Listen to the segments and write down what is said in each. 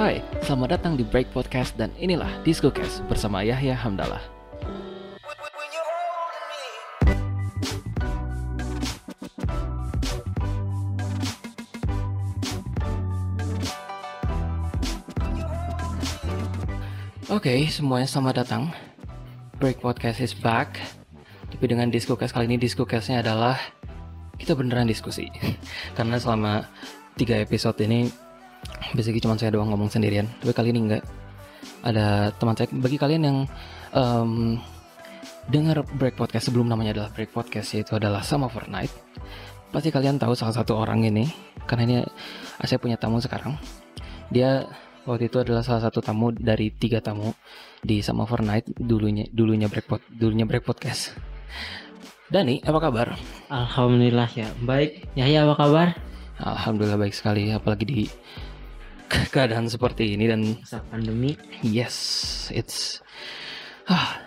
Hai, selamat datang di Break Podcast dan inilah Discocast bersama Yahya Hamdallah. Oke, semuanya selamat datang. Break Podcast is back. Tapi dengan Discocast kali ini Discocastnya adalah kita beneran diskusi. Karena selama tiga episode ini basically cuma saya doang ngomong sendirian. Tapi kali ini enggak. Ada teman saya. Bagi kalian yang um, dengar Break Podcast sebelum namanya adalah Break Podcast yaitu adalah sama Fortnite. Pasti kalian tahu salah satu orang ini karena ini saya punya tamu sekarang. Dia waktu itu adalah salah satu tamu dari tiga tamu di sama Fortnite dulunya dulunya breakpot dulunya break podcast. Dani, apa kabar? Alhamdulillah ya baik. Yahya apa kabar? Alhamdulillah baik sekali, apalagi di keadaan seperti ini dan Masa pandemi. yes, it's ah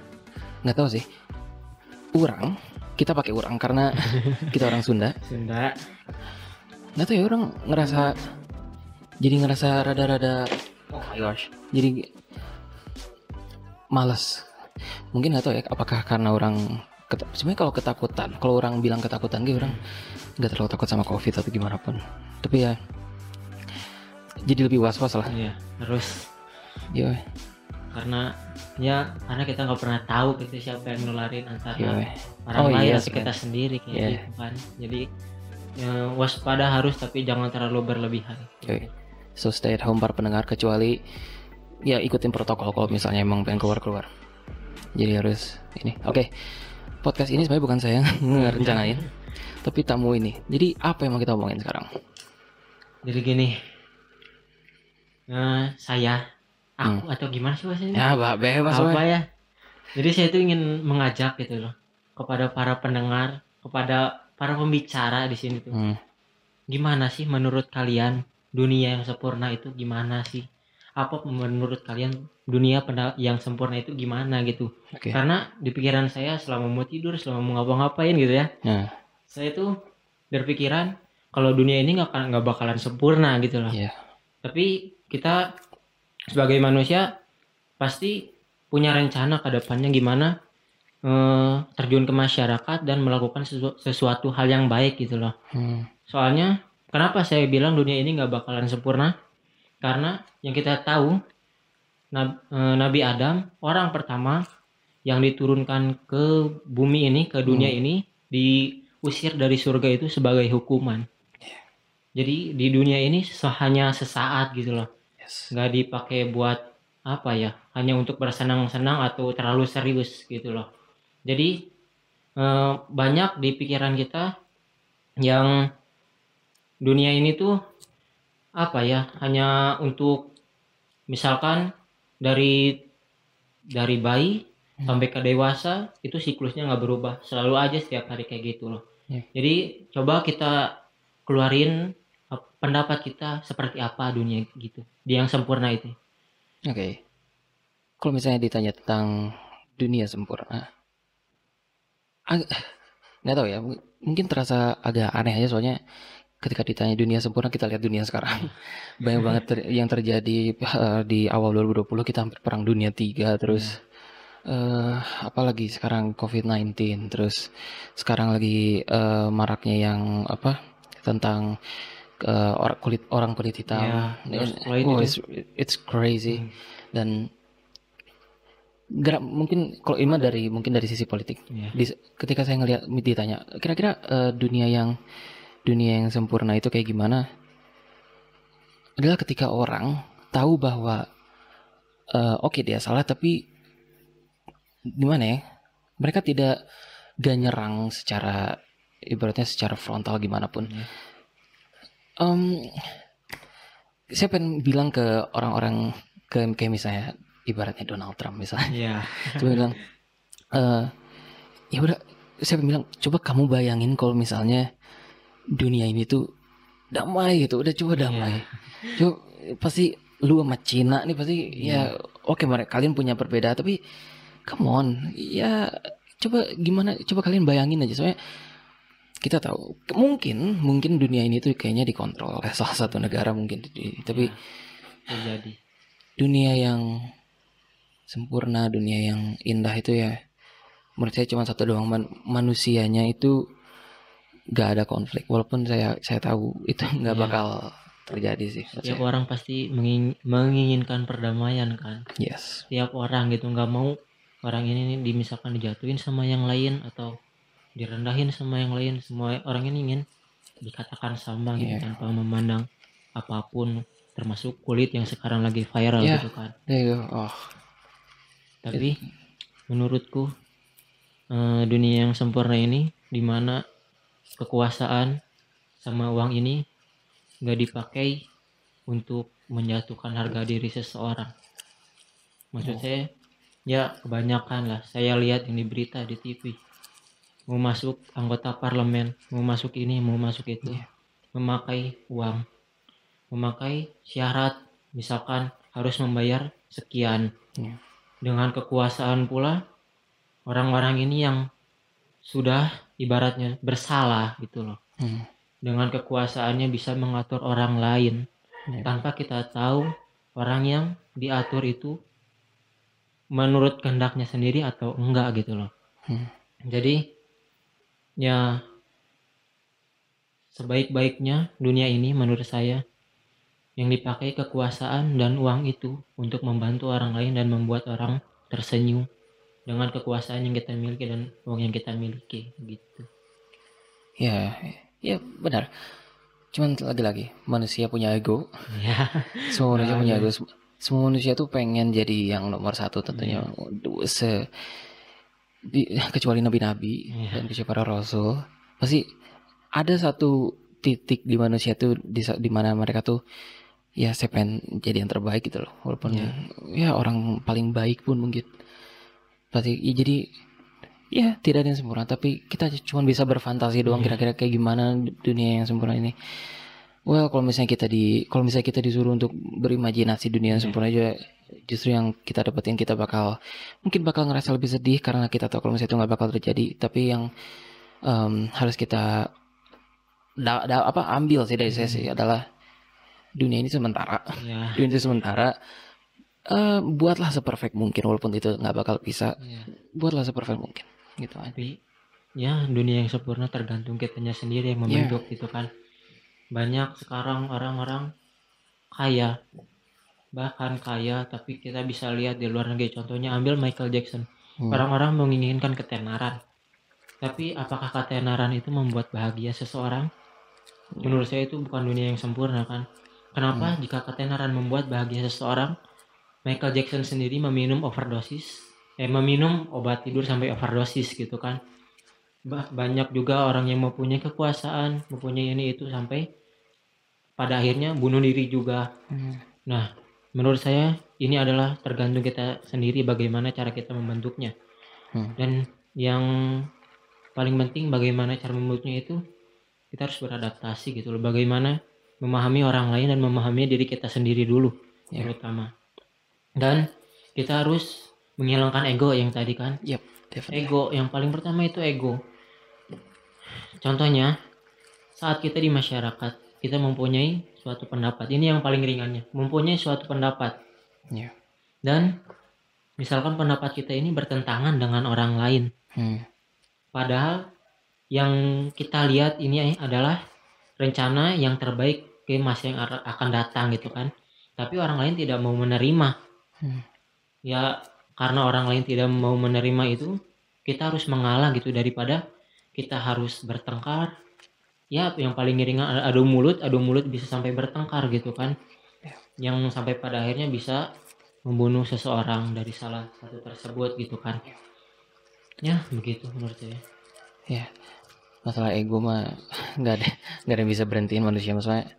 nggak tahu sih. Orang kita pakai orang karena kita orang Sunda. Sunda. Nggak tahu ya orang ngerasa jadi ngerasa rada-rada oh my gosh jadi malas mungkin nggak tahu ya apakah karena orang sebenarnya kalau ketakutan kalau orang bilang ketakutan gitu orang nggak terlalu takut sama covid atau gimana pun tapi ya jadi lebih was was lah Iya terus ya karena ya karena kita nggak pernah tahu gitu siapa yang nularin antara ya orang Oh, lain iya, atau kita sendiri kayak Iya. gitu kan. Jadi ya, waspada harus tapi jangan terlalu berlebihan. Oke. so stay at home para pendengar kecuali ya ikutin protokol kalau misalnya emang pengen keluar keluar jadi harus ini oke podcast ini sebenarnya bukan saya yang rencanain tapi tamu ini jadi apa yang mau kita omongin sekarang Jadi gini. Nah, saya. Aku atau gimana sih bahasanya? Hmm. ya mbak bebas apa ya? Jadi saya itu ingin mengajak gitu loh kepada para pendengar kepada para pembicara di sini tuh. Hmm, gimana sih menurut kalian dunia yang sempurna itu gimana sih? Apa menurut kalian dunia yang sempurna itu gimana gitu? Oke. Karena di pikiran saya selama mau tidur selama mau ngapa-ngapain gitu ya nah saya tuh berpikiran kalau dunia ini nggak nggak bakalan sempurna gitu loh. Iya. tapi kita sebagai manusia pasti punya rencana ke depannya gimana eh, terjun ke masyarakat dan melakukan sesu- sesuatu hal yang baik gitu loh. Hmm, soalnya kenapa saya bilang dunia ini nggak bakalan sempurna? Karena yang kita tahu Nab- eh, Nabi Adam orang pertama yang diturunkan ke bumi ini ke dunia Hmm. ini diusir dari surga itu sebagai hukuman. Jadi di dunia ini hanya sesaat gitu loh yes nggak dipakai buat apa ya hanya untuk bersenang-senang atau terlalu serius gitu loh jadi eh, banyak di pikiran kita yang dunia ini tuh apa ya hanya untuk misalkan dari dari bayi Hmm. sampai ke dewasa itu siklusnya nggak berubah selalu aja setiap hari kayak gitu loh Iya. jadi coba kita keluarin pendapat kita seperti apa dunia gitu? Di yang sempurna itu. Oke. Kalau misalnya ditanya tentang dunia sempurna ag- nggak tahu ya mungkin terasa agak aneh aja soalnya ketika ditanya dunia sempurna kita lihat dunia sekarang. Banyak banget ter- yang terjadi eh, di awal 2020 kita hampir perang dunia tiga terus eh apalagi sekarang COVID-19 terus sekarang lagi eh, maraknya yang apa tentang eh, orang kulit orang kulit hitam Ya, And- Floyd oh, it's, it's crazy Hmm. dan gerak mungkin kalau Ima dari mungkin dari sisi politik Iya. di, ketika saya ngelihat ditanya kira-kira eh, dunia yang dunia yang sempurna itu kayak gimana adalah ketika orang tahu bahwa eh, oke dia salah tapi gimana ya mereka tidak gak nyerang secara ibaratnya secara frontal gimana pun Iya. Em, saya pengen bilang ke orang-orang ke kayak misalnya ibaratnya Donald Trump misalnya. Iya. coba bilang eh ya udah saya bilang coba kamu bayangin kalau misalnya dunia ini tuh damai gitu udah coba damai. Coba pasti lu sama Cina nih pasti ya oke mereka kalian punya perbedaan tapi come on ya coba gimana coba kalian bayangin aja soalnya kita tahu mungkin mungkin dunia ini tuh kayaknya dikontrol oleh salah satu negara mungkin tapi terjadi dunia yang sempurna dunia yang indah itu ya menurut saya cuma satu doang man- manusianya itu gak ada konflik walaupun saya saya tahu itu nggak Iya. bakal terjadi sih Setiap saya. orang pasti menging- menginginkan perdamaian kan. yes Setiap orang gitu nggak mau orang ini nih misalkan dijatuhin sama yang lain atau direndahin sama yang lain. Semua orang ini ingin dikatakan sama gitu Iya. tanpa memandang apa pun termasuk kulit yang sekarang lagi viral Iya. gitu kan. There you go. oh Tapi menurutku eh, dunia yang sempurna ini di mana kekuasaan sama uang ini nggak dipakai untuk menjatuhkan harga diri seseorang. Maksud Oh. saya ya kebanyakan lah saya lihat yang di berita di TV mau masuk anggota parlemen mau masuk ini mau masuk itu Iya. memakai uang memakai syarat misalkan harus membayar sekian Iya. dengan kekuasaan pula orang-orang ini yang sudah ibaratnya bersalah gitu loh Hmm. dengan kekuasaannya bisa mengatur orang lain Iya. tanpa kita tahu orang yang diatur itu menurut kehendaknya sendiri atau enggak gitu loh Hmm. jadi ya sebaik-baiknya dunia ini menurut saya yang dipakai kekuasaan dan uang itu untuk membantu orang lain dan membuat orang tersenyum dengan kekuasaan yang kita miliki dan uang yang kita miliki gitu. Ya ya benar. Cuman lagi-lagi manusia punya ego. Ya. Semua manusia Nah, punya ego. Sem- semua manusia tuh pengen jadi yang nomor satu tentunya. Iya. se di- kecuali nabi-nabi Iya. dan kecuali para rasul pasti ada satu titik di manusia tuh di, di mana mereka tuh ya saya pengen jadi yang terbaik gitu loh walaupun Iya. ya orang paling baik pun mungkin pasti ya jadi ya tidak ada yang sempurna tapi kita cuma bisa berfantasi doang Iya. kira-kira kayak gimana dunia yang sempurna ini well kalau misalnya kita di kalau misalnya kita disuruh untuk berimajinasi dunia yang Iya. sempurna aja justru yang kita dapetin kita bakal mungkin bakal ngerasa lebih sedih karena kita tahu kalau misalnya itu nggak bakal terjadi. Tapi yang em, harus kita da, da- apa ambil sih dari saya sih adalah dunia ini sementara. Ya dunia ini sementara. Eh, buatlah seperfect mungkin walaupun itu nggak bakal bisa. Ya buatlah seperfect mungkin gitu tapi ya dunia yang sempurna tergantung kitanya sendiri yang Iya. membentuk gitu kan. Banyak sekarang orang-orang kaya bahkan kaya tapi kita bisa lihat di luar negeri. Contohnya ambil Michael Jackson. Hmm. orang-orang menginginkan ketenaran. Tapi apakah ketenaran itu membuat bahagia seseorang? Menurut saya itu bukan dunia yang sempurna kan? Kenapa jika ketenaran membuat bahagia seseorang Michael Jackson sendiri meminum overdosis? Eh meminum obat tidur sampai overdosis gitu kan? Ba- banyak juga orang yang mempunyai kekuasaan mempunyai ini itu sampai pada akhirnya bunuh diri juga. Hmm. Nah, menurut saya ini adalah tergantung kita sendiri bagaimana cara kita membentuknya. Hmm. Dan yang paling penting bagaimana cara membentuknya itu kita harus beradaptasi gitu loh. Bagaimana memahami orang lain dan memahami diri kita sendiri dulu Ya. terutama. Dan kita harus menghilangkan ego yang tadi kan. Yep, definitely. Ego yang paling pertama itu ego. Contohnya saat kita di masyarakat kita mempunyai suatu pendapat. Ini yang paling ringannya, mempunyai suatu pendapat. Ya. Dan misalkan pendapat kita ini bertentangan dengan orang lain. Hmm. Padahal yang kita lihat ini adalah rencana yang terbaik ke masa yang akan datang gitu kan. Tapi orang lain tidak mau menerima. Hmm. Ya karena orang lain tidak mau menerima itu, kita harus mengalah gitu daripada kita harus bertengkar. Ya yang paling ringan a- adu mulut, adu mulut bisa sampai bertengkar gitu kan. Yang sampai pada akhirnya bisa membunuh seseorang dari salah satu tersebut gitu kan. Ya begitu menurut saya. Ya. Masalah ego mah nggak ada nggak ada yang bisa berhentiin manusia maksudnya.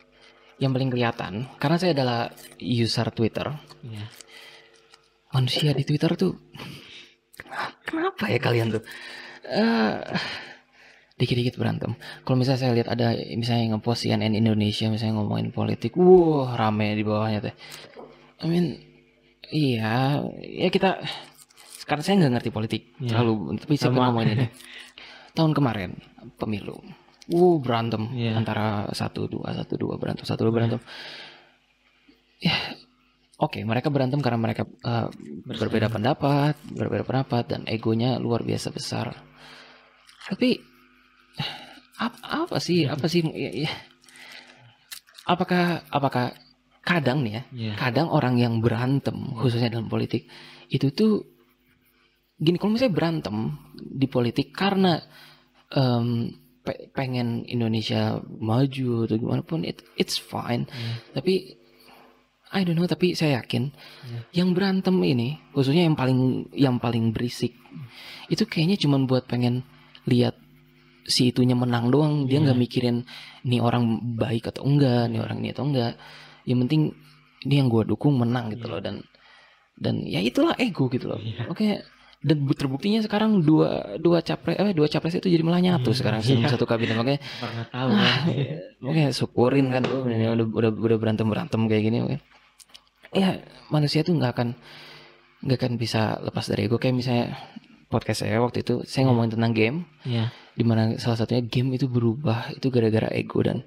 Yang paling kelihatan karena saya adalah user Twitter. Ya. Manusia di Twitter tuh kenapa ya kalian tuh? Eh, dikit-dikit berantem. Kalau misalnya saya lihat ada misalnya yang ngepost CNN Indonesia misalnya ngomongin politik, wah rame di bawahnya teh. I mean, iya, ya kita karena saya nggak ngerti politik Iya. terlalu, tapi saya ngomongin ini. Tahun kemarin pemilu, wuh berantem Iya. antara satu dua satu dua berantem satu dua berantem. Ya oke mereka berantem karena mereka uh, berbeda pendapat berbeda pendapat dan egonya luar biasa besar tapi apa, apa sih apa sih ya, ya. apakah apakah kadang nih ya Iya. kadang orang yang berantem khususnya dalam politik itu tuh gini kalau misalnya berantem di politik karena em, pe- pengen Indonesia maju atau gimana pun it, it's fine Iya. tapi I don't know tapi saya yakin Iya. yang berantem ini khususnya yang paling yang paling berisik itu kayaknya cuman buat pengen lihat si itunya menang doang dia Iya. nggak mikirin nih orang baik atau enggak nih orang ini atau enggak yang penting ini yang gue dukung menang gitu Iya. loh dan dan ya itulah ego gitu loh Iya. oke dan bu- terbuktinya sekarang dua dua capres eh dua capres itu jadi malah nyatu Iya. sekarang Iya. satu kabinet makanya pernah tahu Ah, kan Oke, syukurin kan ini udah udah udah berantem berantem kayak gini. Oke. Ya manusia tuh nggak akan nggak akan bisa lepas dari ego kayak misalnya podcast saya waktu itu saya ngomongin tentang game Iya. di mana salah satunya game itu berubah itu gara-gara ego dan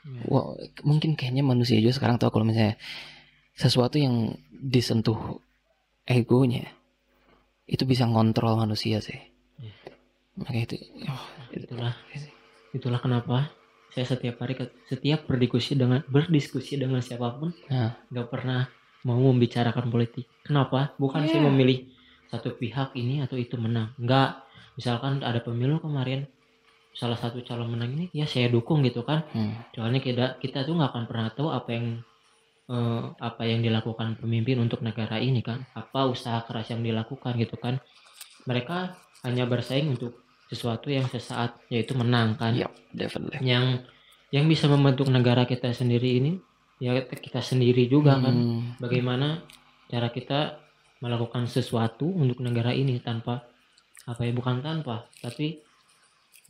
Iya. wah mungkin kayaknya manusia juga sekarang tahu kalau misalnya sesuatu yang disentuh egonya itu bisa ngontrol manusia sih. Iya. Makanya itu, oh, itu itulah itulah kenapa saya setiap hari setiap berdiskusi dengan berdiskusi dengan siapa pun Nah. nggak pernah mau membicarakan politik kenapa bukan saya Iya. memilih satu pihak ini atau itu menang. Nggak. Misalkan ada pemilu kemarin salah satu calon menang ini ya saya dukung gitu kan. Hmm, soalnya kita kita tuh nggak akan pernah tahu apa yang eh, apa yang dilakukan pemimpin untuk negara ini kan. Apa usaha keras yang dilakukan gitu kan. Mereka hanya bersaing untuk sesuatu yang sesaat yaitu menang kan. Yep, definitely. yang yang bisa membentuk negara kita sendiri ini ya kita sendiri juga kan. Hmm, bagaimana cara kita melakukan sesuatu untuk negara ini tanpa apa ya bukan tanpa tapi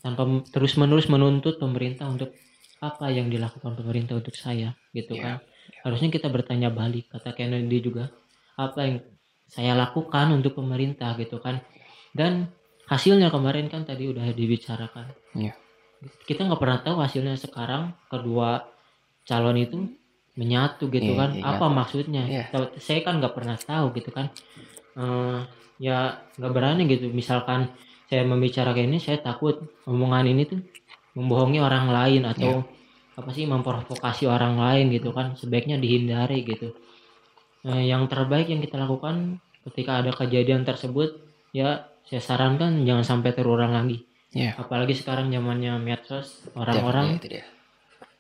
tanpa terus menerus menuntut pemerintah untuk apa yang dilakukan pemerintah untuk saya gitu Iya, kan. Harusnya kita bertanya balik kata Kennedy juga apa yang saya lakukan untuk pemerintah gitu kan. Dan hasilnya kemarin kan tadi udah dibicarakan. Iya. kita nggak pernah tahu hasilnya sekarang kedua calon itu menyatu gitu Iya, kan. iya, apa maksudnya? Iya. Tahu- saya kan nggak pernah tahu gitu kan. Eh, ya nggak berani gitu. Misalkan saya membicarakan ini saya takut omongan ini tuh membohongi orang lain atau apa sih memprovokasi orang lain gitu kan. Sebaiknya dihindari gitu. Eh, yang terbaik yang kita lakukan ketika ada kejadian tersebut ya saya sarankan jangan sampai terulang lagi. Iya. apalagi sekarang zamannya medsos orang-orang Definitely, itu dia.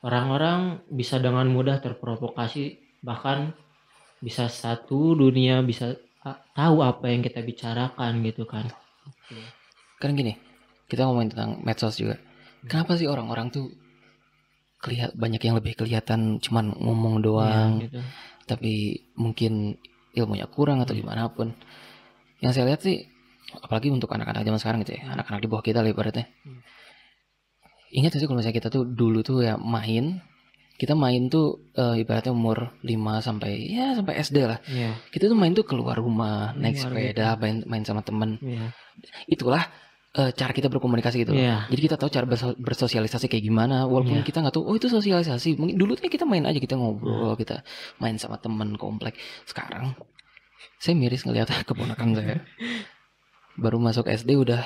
Orang-orang bisa dengan mudah terprovokasi bahkan bisa satu dunia bisa ah, tahu apa yang kita bicarakan gitu kan Kan gini, kita ngomongin tentang medsos juga. Kenapa sih orang-orang tuh kelihat banyak yang lebih kelihatan cuman ngomong doang, Iya, gitu. tapi mungkin ilmunya kurang atau Iya. gimana pun. Yang saya lihat sih, apalagi untuk anak-anak zaman sekarang gitu ya, anak-anak di bawah kita lah ibaratnya. Hmm. Ingat gak sih kalau misalnya kita tuh dulu tuh ya main, kita main tuh eh, ibaratnya umur 5 sampai ya sampai SD lah. Iya, Kita tuh main tuh keluar rumah, naik Keluar sepeda, main main sama temen. iya, itulah eh, cara kita berkomunikasi gitu loh. Iya. Jadi kita tahu cara berso- bersosialisasi kayak gimana walaupun Iya. kita nggak tahu oh itu sosialisasi. Mungkin dulu tuh kita main aja kita ngobrol, kita main sama temen komplek. Sekarang saya miris ngelihat keponakan saya. Baru masuk SD udah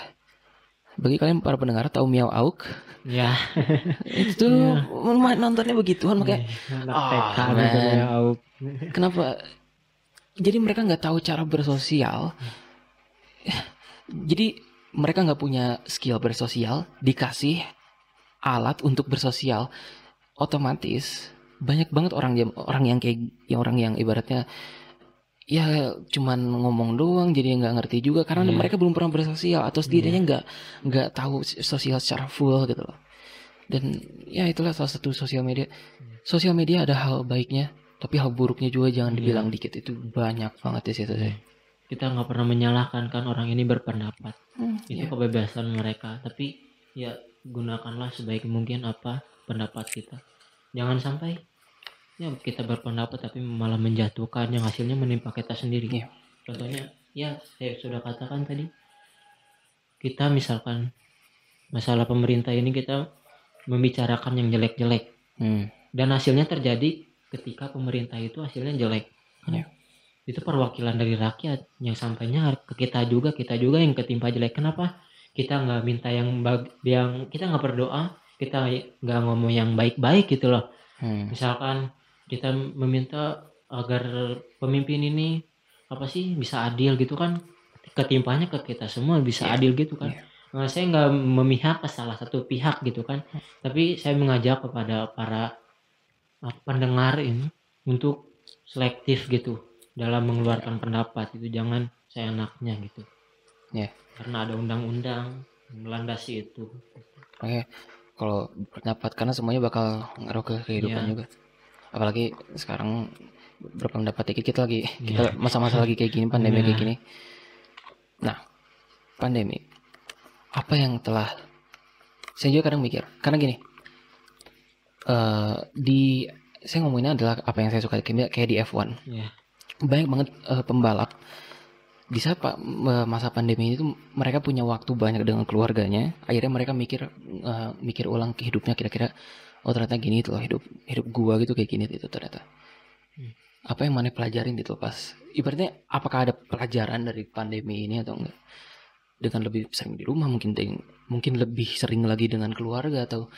bagi kalian para pendengar tahu Miao Auk iya itu Iya. main nontonnya begituan makanya anak Ah, TK gitu man. ya Auk. kenapa jadi mereka nggak tahu cara bersosial jadi mereka nggak punya skill bersosial dikasih alat untuk bersosial otomatis banyak banget orang yang orang yang kayak yang orang yang ibaratnya ya cuman ngomong doang jadi nggak ngerti juga karena Iya. mereka belum pernah bersosial atau setidaknya nggak nggak tahu sosial secara full gitu loh. Dan ya itulah salah satu sosial media. Sosial media ada hal baiknya tapi hal buruknya juga jangan Iya. dibilang dikit itu banyak banget di situ sih. Kita nggak pernah menyalahkan kan orang ini berpendapat. Hmm, itu iya. kebebasan mereka tapi ya gunakanlah sebaik mungkin apa pendapat kita. Jangan sampai ya kita berpendapat tapi malah menjatuhkan yang hasilnya menimpa kita sendiri. Iya. contohnya ya saya sudah katakan tadi kita misalkan masalah pemerintah ini kita membicarakan yang jelek-jelek. Hmm, dan hasilnya terjadi ketika pemerintah itu hasilnya jelek. Kan Iya. itu perwakilan dari rakyat yang sampainya ke kita juga kita juga yang ketimpa jelek. Kenapa? Kita nggak minta yang bag, yang kita nggak berdoa kita nggak ngomong yang baik-baik gitu loh. Hmm. misalkan kita meminta agar pemimpin ini apa sih bisa adil gitu kan ketimpanya ke kita semua bisa Iya. adil gitu kan Iya. Nah, saya nggak memihak ke salah satu pihak gitu kan tapi saya mengajak kepada para uh, pendengar ini untuk selektif gitu dalam mengeluarkan pendapat itu jangan seenaknya gitu Iya. karena ada undang-undang melandasi itu Oke, kalau pendapat karena semuanya bakal ngaruh ke kehidupan Iya. juga. Apalagi sekarang berpendapat dikit kita lagi Iya. kita masa-masa lagi kayak gini pandemi Iya. kayak gini. Nah, pandemi apa yang telah saya juga kadang mikir karena gini eh di saya ngomonginnya adalah apa yang saya suka kayak kayak di F1 ya banyak banget eh, pembalap di saat pak masa pandemi ini tuh mereka punya waktu banyak dengan keluarganya akhirnya mereka mikir eh, mikir ulang ke hidupnya kira-kira oh ternyata gini tuh loh hidup hidup gua gitu kayak gini gitu ternyata Hmm. apa yang mana pelajarin gitu pas ibaratnya apakah ada pelajaran dari pandemi ini atau enggak dengan lebih sering di rumah mungkin mungkin lebih sering lagi dengan keluarga atau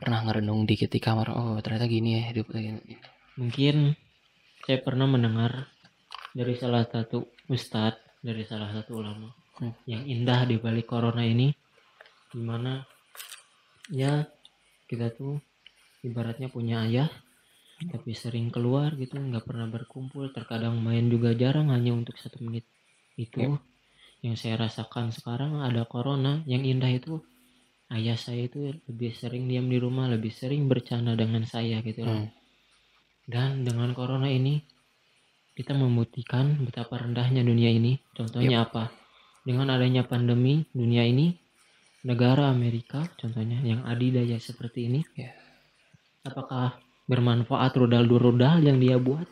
pernah ngerenung dikit di kamar oh ternyata gini ya hidup gini. mungkin saya pernah mendengar dari salah satu ustadz dari salah satu ulama Hmm. yang indah di balik corona ini di mana ya kita tuh ibaratnya punya ayah tapi sering keluar gitu nggak pernah berkumpul terkadang main juga jarang hanya untuk satu menit itu Yep. yang saya rasakan sekarang ada corona yang indah itu ayah saya itu lebih sering diam di rumah lebih sering bercanda dengan saya gitu Hmm. dan dengan corona ini kita membuktikan betapa rendahnya dunia ini. Contohnya apa? Dengan adanya pandemi dunia ini, negara Amerika contohnya yang adidaya seperti ini, Ya. apakah bermanfaat rudal-rudal yang dia buat?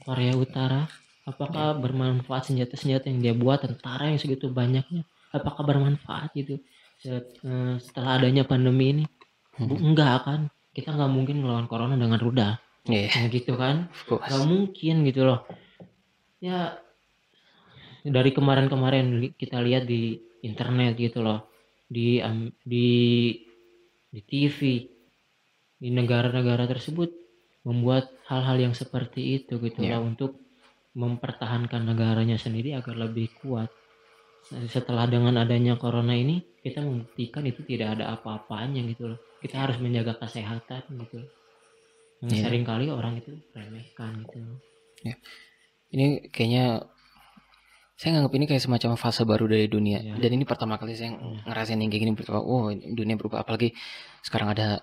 Korea Utara, apakah bermanfaat senjata-senjata yang dia buat, tentara yang segitu banyaknya, apakah bermanfaat gitu? Eh, Setelah adanya pandemi ini, Hmm. enggak kan? Kita nggak mungkin melawan corona dengan rudal. Iya, Nah, gitu kan nggak mungkin gitu loh ya dari kemarin-kemarin kita lihat di internet gitu loh di di di TV di negara-negara tersebut membuat hal-hal yang seperti itu gitu Ya. loh untuk mempertahankan negaranya sendiri agar lebih kuat setelah dengan adanya corona ini kita membuktikan itu tidak ada apa-apanya gitu loh kita harus menjaga kesehatan gitu loh. yang Iya. sering kali orang itu remehkan gitu loh. ini kayaknya saya nganggap ini kayak semacam fase baru dari dunia Iya. dan ini pertama kali saya Iya. ngerasain yang kayak gini berubah oh dunia berubah apalagi sekarang ada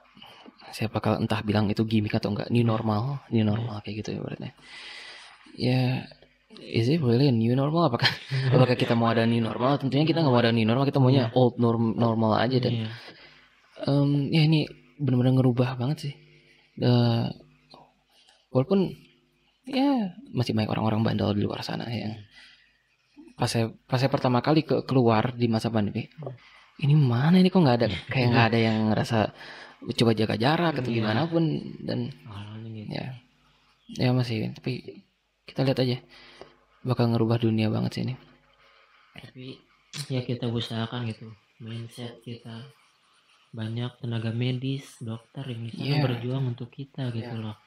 saya bakal entah bilang itu gimmick atau enggak new normal new normal kayak gitu ya berarti ya is it really a new normal apakah apakah kita mau ada new normal tentunya kita nggak mau ada new normal kita maunya Iya. old norm normal aja dan Iya. Em, ya ini benar-benar ngerubah banget sih. Eh, walaupun ya masih banyak orang-orang bandel di luar sana yang pas saya pas saya pertama kali ke keluar di masa pandemi, ini mana ini kok nggak ada kayak nggak ada yang ngerasa coba jaga jarak atau Iya. gimana pun dan gitu. ya ya masih tapi kita lihat aja bakal ngerubah dunia banget sih ini. tapi ya kita usahakan gitu mindset kita banyak tenaga medis dokter yang sana Iya. berjuang untuk kita gitu Iya. loh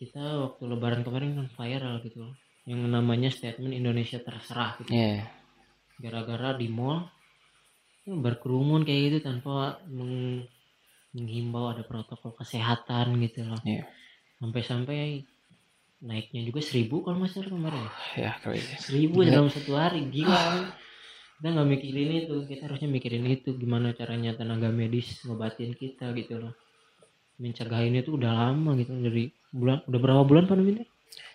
kita waktu lebaran kemarin kan viral gitu loh yang namanya statement Indonesia terserah gitu Ya, gara-gara di mall berkerumun kayak gitu tanpa meng- menghimbau ada protokol kesehatan gitu loh Iya. sampai-sampai naiknya juga seribu kalau salah kemarin ya. ya crazy. seribu Gila. dalam satu hari gila kita nggak mikirin itu kita harusnya mikirin itu gimana caranya tenaga medis ngobatin kita gitu loh mencegah ini tuh udah lama gitu dari bulan udah berapa bulan pandemi ini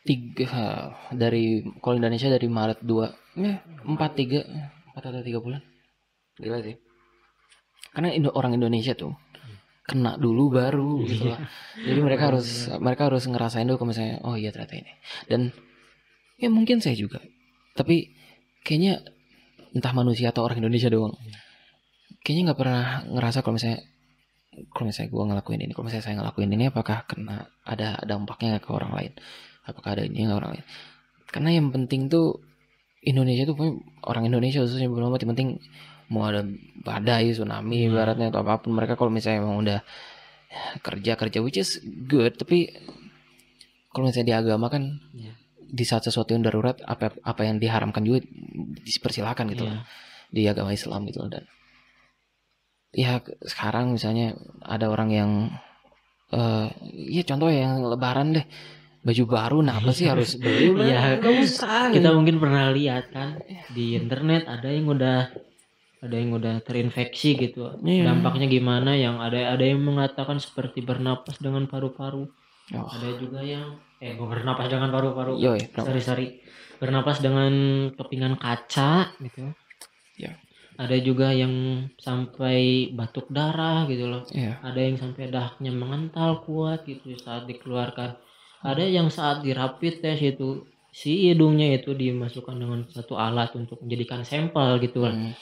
tiga dari kalau Indonesia dari Maret dua ya empat tiga empat atau tiga bulan. Gila sih. Karena Indo- orang Indonesia tuh kena dulu baru gitu lah. jadi mereka harus mereka harus ngerasain dulu kalau misalnya oh iya ternyata ini. Dan ya mungkin saya juga. Tapi kayaknya entah manusia atau orang Indonesia doang. Kayaknya nggak pernah ngerasa kalau misalnya kalau misalnya gue ngelakuin ini kalau misalnya saya ngelakuin ini apakah kena ada dampaknya ke orang lain apakah ada ini orang lain karena yang penting tuh Indonesia tuh punya orang Indonesia khususnya belum yang penting mau ada badai tsunami Hmm. ibaratnya atau apa pun mereka kalau misalnya emang udah kerja kerja which is good tapi kalau misalnya di agama kan Iya. di saat sesuatu yang darurat apa apa yang diharamkan juga dipersilakan gitu loh di agama Islam gitu loh dan ya sekarang misalnya ada orang yang eh ya contoh yang lebaran deh baju baru nah apa sih harus beli Iya. usah kita mungkin pernah lihat kan di internet ada yang udah ada yang udah terinfeksi gitu. Iya. dampaknya gimana? Yang ada ada yang mengatakan seperti bernapas dengan paru-paru. Oh, ada juga yang eh bernapas dengan paru-paru. Yo ya sorry sorry. Bernapas dengan kepingan kaca gitu. Ya. ada juga yang sampai batuk darah gitu loh. Iya. Ada yang sampai dahaknya mengental kuat gitu. Saat dikeluarkan ada yang saat di rapid test itu si hidungnya itu dimasukkan dengan satu alat untuk menjadikan sampel gitu lah Hmm,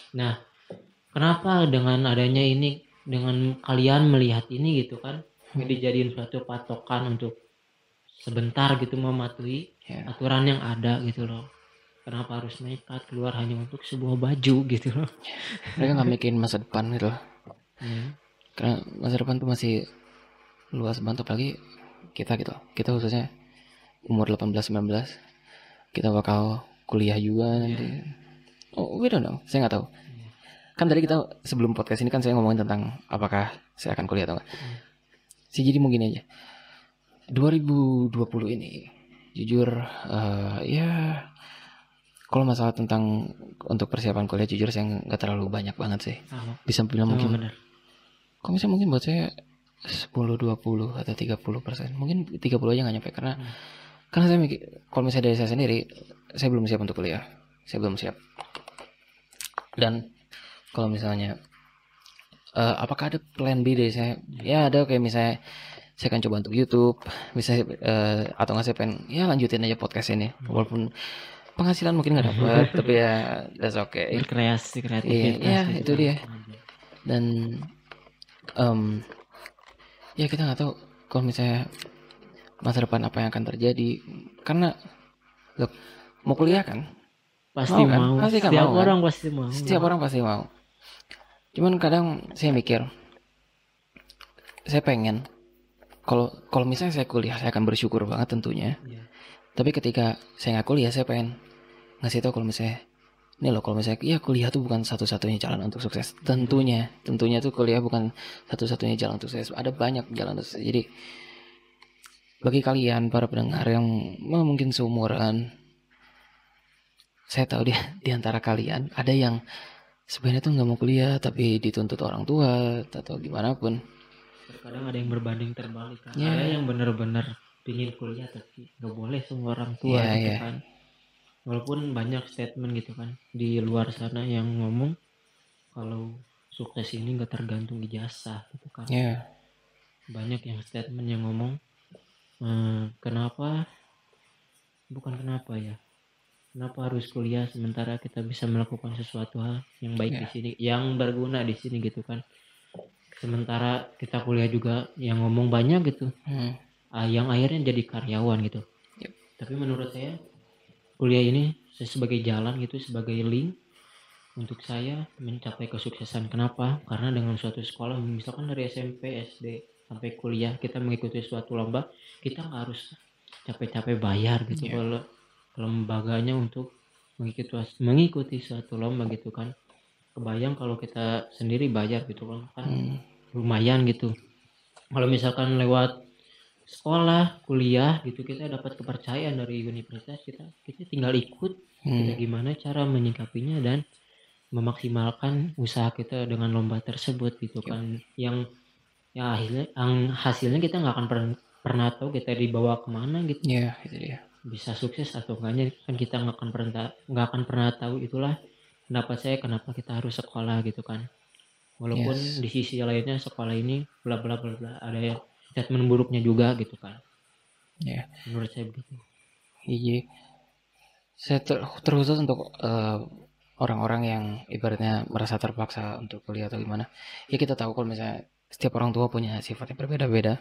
kenapa dengan adanya ini dengan kalian melihat ini gitu kan Hmm. dijadiin suatu patokan untuk sebentar gitu mematuhi ya. aturan yang ada gitu loh. Kenapa harus nekat keluar hanya untuk sebuah baju gitu loh? Mereka nggak mikirin masa depan gitu loh. Hmm. karena masa depan tuh masih luas banget apalagi kita gitu. Kita khususnya umur 18-19 kita bakal kuliah juga nanti. Oh we don't know. Saya nggak tahu. Kan tadi kita sebelum podcast ini kan saya ngomongin tentang apakah saya akan kuliah atau enggak sih jadi mungkin aja. 2020 ini jujur eh, ya kalau masalah tentang untuk persiapan kuliah jujur saya nggak terlalu banyak banget sih. Sama, bisa bilang sama mungkin bener. Kalau misalnya mungkin buat saya 10 20 atau 30 persen. Mungkin 30 aja nggak nyampe karena Hmm. karena saya mikir kalau misalnya dari saya sendiri saya belum siap untuk kuliah. Saya belum siap. Dan kalau misalnya eh, apakah ada plan B dari saya? Ya ada. Kayak misalnya saya akan coba untuk YouTube. Bisa eh, atau nggak saya pengen ya lanjutin aja podcast ini. Walaupun penghasilan mungkin nggak dapat tapi ya that's okay. Berkreasi Iya, kreativitas iya, gitu. itu dia. dan em, ya kita nggak tahu kalau misalnya masa depan apa yang akan terjadi karena look mau kuliah kan pasti Mau kan? mau, Pasti kan setiap mau kan? orang pasti mau setiap orang pasti mau cuman kadang saya mikir saya pengen kalau kalau misalnya saya kuliah saya akan bersyukur banget tentunya Iya. tapi ketika saya nggak kuliah saya pengen ngasih tahu kalau misalnya ini loh kalau misalnya ya kuliah tuh bukan satu-satunya jalan untuk sukses. Tentunya tentunya tuh kuliah bukan satu-satunya jalan untuk sukses. Ada banyak jalan untuk sukses. Jadi bagi kalian para pendengar yang mungkin seumuran saya tahu di, di antara kalian ada yang sebenarnya tuh nggak mau kuliah tapi dituntut orang tua atau gimana pun. Terkadang ada yang berbanding terbalik kan Iya. ada yang benar-benar pingin kuliah tapi nggak boleh semua orang tua Iya, gitu iya. kan walaupun banyak statement gitu kan di luar sana yang ngomong kalau sukses ini nggak tergantung ijazah gitu kan ya banyak yang statement yang ngomong eh, kenapa bukan kenapa ya kenapa harus kuliah sementara kita bisa melakukan sesuatu hal yang baik Ya. di sini yang berguna di sini gitu kan sementara kita kuliah juga yang ngomong banyak gitu Hmm. ah, yang akhirnya jadi karyawan gitu Yep. tapi menurut saya kuliah ini saya sebagai jalan gitu sebagai link untuk saya mencapai kesuksesan kenapa karena dengan suatu sekolah misalkan dari SMP SD sampai kuliah kita mengikuti suatu lomba kita nggak harus capek-capek bayar gitu Iya. kalau lembaganya untuk mengikuti mengikuti suatu lomba gitu kan kebayang kalau kita sendiri bayar gitu kan kan Hmm. lumayan gitu kalau misalkan lewat sekolah kuliah gitu kita dapat kepercayaan dari universitas kita kita tinggal ikut kita Hmm. gimana cara menyikapinya dan memaksimalkan usaha kita dengan lomba tersebut gitu Yep. kan yang ya akhirnya yang hasilnya kita nggak akan pernah pernah tahu kita dibawa ke mana gitu ya itu dia bisa sukses atau enggaknya kan kita nggak akan pernah nggak akan pernah tahu itulah pendapat saya kenapa kita harus sekolah gitu kan walaupun Yes. di sisi lainnya sekolah ini bla bla bla bla ada yang statement buruknya juga gitu kan. Ya. Menurut saya begitu. Iya. Saya ter terkhusus untuk eh, orang-orang yang ibaratnya merasa terpaksa untuk kuliah atau gimana. Ya kita tahu kalau misalnya setiap orang tua punya sifat yang berbeda-beda.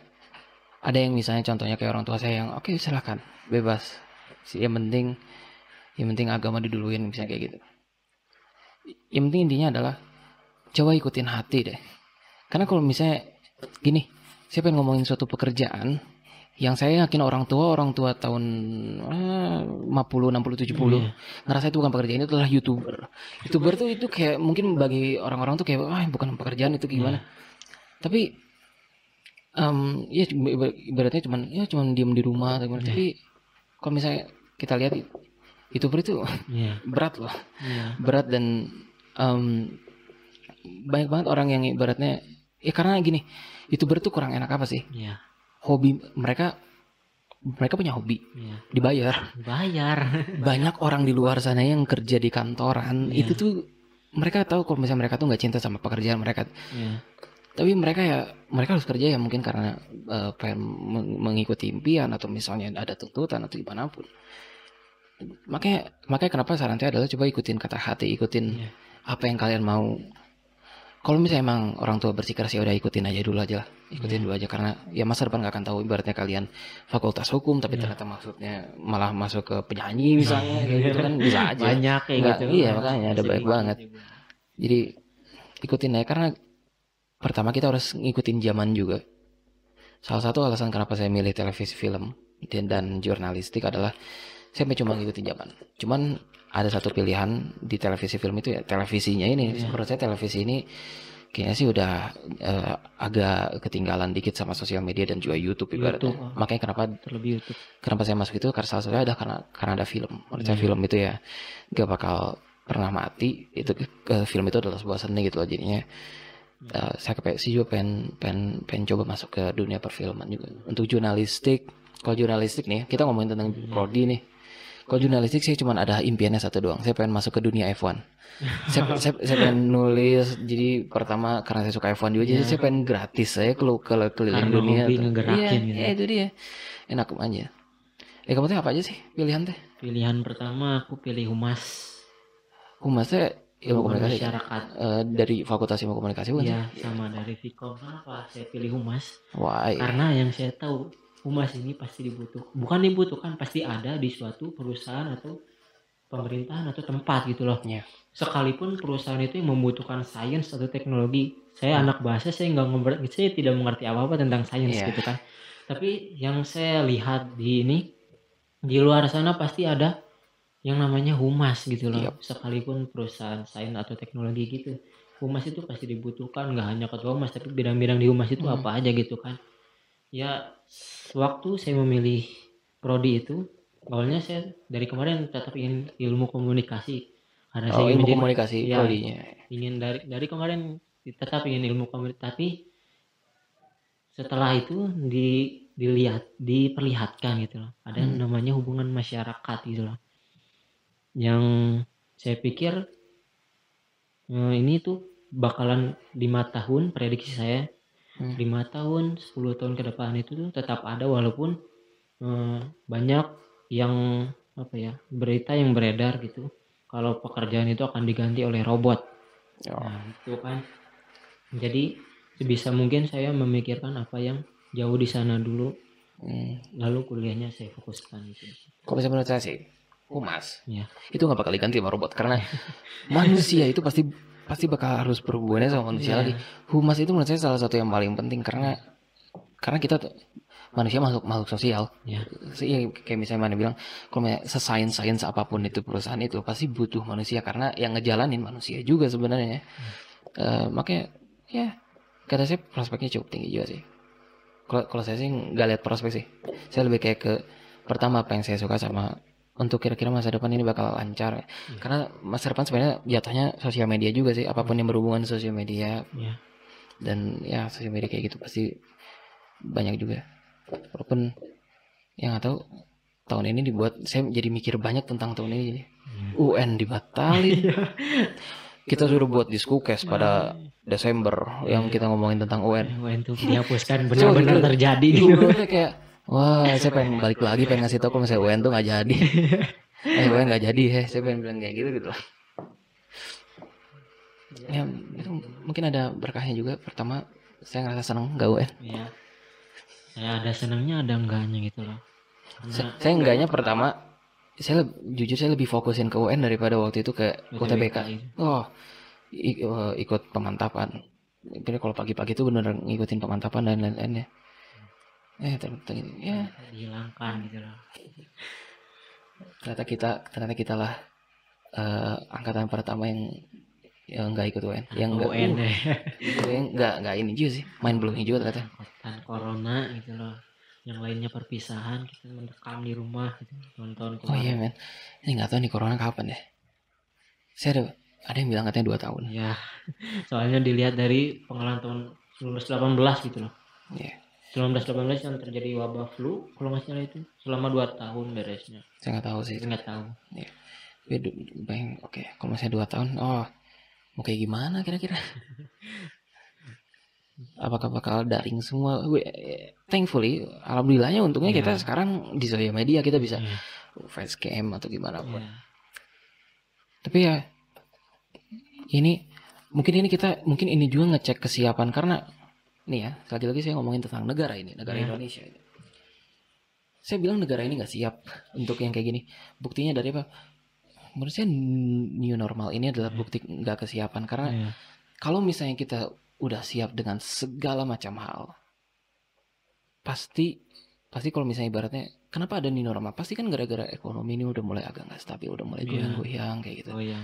Ada yang misalnya contohnya kayak orang tua saya yang oke silahkan bebas. Sih yang penting yang penting agama diduluin misalnya kayak gitu. Yang penting intinya adalah coba ikutin hati deh. Karena kalau misalnya gini saya pengen ngomongin suatu pekerjaan yang saya yakin orang tua orang tua tahun eh, 50 60 70 Iya. ngerasa itu bukan pekerjaan itu adalah youtuber youtuber tuh itu kayak mungkin bagi orang-orang tuh kayak ah bukan pekerjaan itu gimana tapi em ya ibaratnya cuman ya cuman diem di rumah atau gimana. Iya. tapi kalau misalnya kita lihat youtuber itu Iya. berat loh Iya. berat dan em, banyak banget orang yang ibaratnya ya karena gini youtuber tuh kurang enak apa sih Iya. hobi mereka mereka punya hobi Iya. dibayar Bayar. banyak orang di luar sana yang kerja di kantoran Iya. itu tuh mereka tahu kalau misalnya mereka tuh nggak cinta sama pekerjaan mereka Iya. tapi mereka ya mereka harus kerja ya mungkin karena eh, pengen meng- mengikuti impian atau misalnya ada tuntutan atau gimana pun makanya makanya kenapa saran saya adalah coba ikutin kata hati ikutin Iya. apa yang kalian mau kalau misalnya emang orang tua bersikeras ya udah ikutin aja dulu aja lah ikutin Iya. dulu aja karena ya masa depan nggak akan tahu ibaratnya kalian fakultas hukum tapi Iya. ternyata maksudnya malah masuk ke penyanyi misalnya kayak gitu kan bisa aja Banyak kayak Nggak, gitu. iya, makanya ada banyak bingung banget. jadi ikutin aja karena pertama kita harus ngikutin zaman juga salah satu alasan kenapa saya milih televisi film dan, dan jurnalistik adalah saya cuma ngikutin zaman cuman ada satu pilihan di televisi film itu ya televisinya ini Iya. menurut saya televisi ini kayaknya sih udah eh, agak ketinggalan dikit sama sosial media dan juga YouTube ibaratnya YouTube, oh. makanya kenapa Terlebih YouTube. kenapa saya masuk itu karena salah satunya ada karena karena ada film menurut saya Iya. film itu ya gak bakal pernah mati itu ke film itu adalah sebuah seni gitu loh jadinya eh, saya kayak sih juga pengen pengen pengen coba masuk ke dunia perfilman juga untuk jurnalistik kalau jurnalistik nih kita ngomongin tentang Iya. prodi nih kalau jurnalistik saya cuma ada impiannya satu doang saya pengen masuk ke dunia F1 saya, saya, saya pengen nulis jadi pertama karena saya suka F1 juga jadi Iya. saya pengen gratis saya kalau kalau keliling Karena dunia hobi ngegerakin iya, gitu. iya, itu dia enak aja eh kamu teh apa aja sih pilihan teh Pilihan pertama aku pilih humas. humasnya ilmu Hubungan komunikasi masyarakat. Eh, dari fakultas ilmu komunikasi bukan Iya, sama dari Vkom. Kenapa saya pilih humas? wah iya. Karena yang saya tahu humas ini pasti dibutuhkan. Bukan dibutuhkan, pasti ada di suatu perusahaan atau pemerintahan atau tempat gitu loh. Iya. Sekalipun perusahaan itu yang membutuhkan sains atau teknologi. Saya Hmm. anak bahasa, saya nggak ngeber- saya tidak mengerti apa-apa tentang sains Iya. gitu kan. Tapi yang saya lihat di ini di luar sana pasti ada yang namanya humas gitu loh. Yap. Sekalipun perusahaan sains atau teknologi gitu. Humas itu pasti dibutuhkan nggak hanya ketua humas tapi bidang-bidang di humas itu Hmm. apa aja gitu kan. Ya waktu saya memilih prodi itu awalnya saya dari kemarin tetap ingin ilmu komunikasi karena oh saya ingin ilmu menjadi- komunikasi Iya. prodinya ingin dari dari kemarin tetap ingin ilmu komunikasi tapi setelah itu di dilihat diperlihatkan gitu loh ada Hmm. namanya hubungan masyarakat gitu loh yang saya pikir eh, ini tuh bakalan lima tahun prediksi saya Hmm. lima tahun 10 tahun ke depan itu tuh tetap ada walaupun eh, banyak yang apa ya berita yang beredar gitu kalau pekerjaan itu akan diganti oleh robot Oh. Nah, itu kan. Jadi sebisa mungkin saya memikirkan apa yang jauh di sana dulu, Hmm. lalu kuliahnya saya fokuskan gitu. kalau misalnya menurut saya sih humas Iya. itu nggak bakal diganti sama robot karena manusia itu pasti pasti bakal harus berhubungannya sama manusia Iya. lagi. Humas itu menurut saya salah satu yang paling penting karena karena kita tuh manusia makhluk makhluk sosial. Iya. Sih, ya, kayak misalnya mana bilang kalau misalnya sesains sains apa pun itu perusahaan itu pasti butuh manusia karena yang ngejalanin manusia juga sebenarnya Eh, makanya ya kata saya prospeknya cukup tinggi juga sih. Kalau kalau saya sih nggak lihat prospek sih. Saya lebih kayak ke pertama apa yang saya suka sama untuk kira-kira masa depan ini bakal lancar. Karena masa depan sebenarnya jatuhnya sosial media juga sih apa pun yang berhubungan sosial media. Iya. dan ya sosial media kayak gitu pasti banyak juga. Walaupun yang nggak tahu tahun ini dibuat saya jadi mikir banyak tentang tahun ini jadi UN dibatalin. Kita sudah buat diskukes pada Desember yang kita ngomongin tentang UN Wah, itu dihapuskan benar-benar terjadi. Gitu. menurutnya kayak wah saya pengen balik lagi pengen ngasih tau kalau misalnya UN tuh nggak jadi eh UN nggak jadi heh saya pengen bilang kayak gitu gitu loh ya itu mungkin ada berkahnya juga pertama saya ngerasa seneng gak UN. Iya. Saya ada senangnya ada enggaknya gitu loh. Saya, Karena saya enggaknya pertama, saya jujur saya lebih fokusin ke UN daripada waktu itu ke UTBK. itu. Oh, i- eh, ikut pemantapan. Jadi kalau pagi-pagi itu bener ngikutin pemantapan dan lain-lainnya. Eh, ternyata ya dihilangkan gitu loh. ternyata kita ternyata kita lah eh, angkatan pertama yang yang nggak ikut UN, yang nggak UN uh, deh. yang nggak nggak ini juga sih, main belum juga ternyata. Angkatan corona gitu loh. Yang lainnya perpisahan kita mendekam di rumah gitu nonton Oh iya men, ini nggak tahu nih corona kapan ya. Saya ada ada yang bilang katanya dua tahun. Ya, soalnya dilihat dari pengalaman tahun 1918 gitu loh. Iya, 1918 yang terjadi wabah flu, kalau nggak salah itu selama 2 tahun beresnya. saya nggak tahu sih. Nggak tahu. Du- bayang, oke, kalau misalnya dua tahun, oh, mau kayak gimana kira-kira? Apakah bakal daring semua? We- Thankfully, alhamdulillahnya untungnya kita Iya. sekarang di sosial media kita bisa Iya. facecam atau gimana pun. Iya. Tapi ya ini mungkin ini kita mungkin ini juga ngecek kesiapan karena nih ya lagi-lagi saya ngomongin tentang negara ini negara Ya. Indonesia ini. Saya bilang negara ini nggak siap untuk yang kayak gini. Buktinya dari apa? Menurut saya new normal ini adalah Ya. bukti nggak kesiapan karena Iya. kalau misalnya kita udah siap dengan segala macam hal, pasti pasti kalau misalnya ibaratnya kenapa ada new normal? Pasti kan gara-gara ekonomi ini udah mulai agak nggak stabil, udah mulai Iya. goyang-goyang kayak gitu Oh yang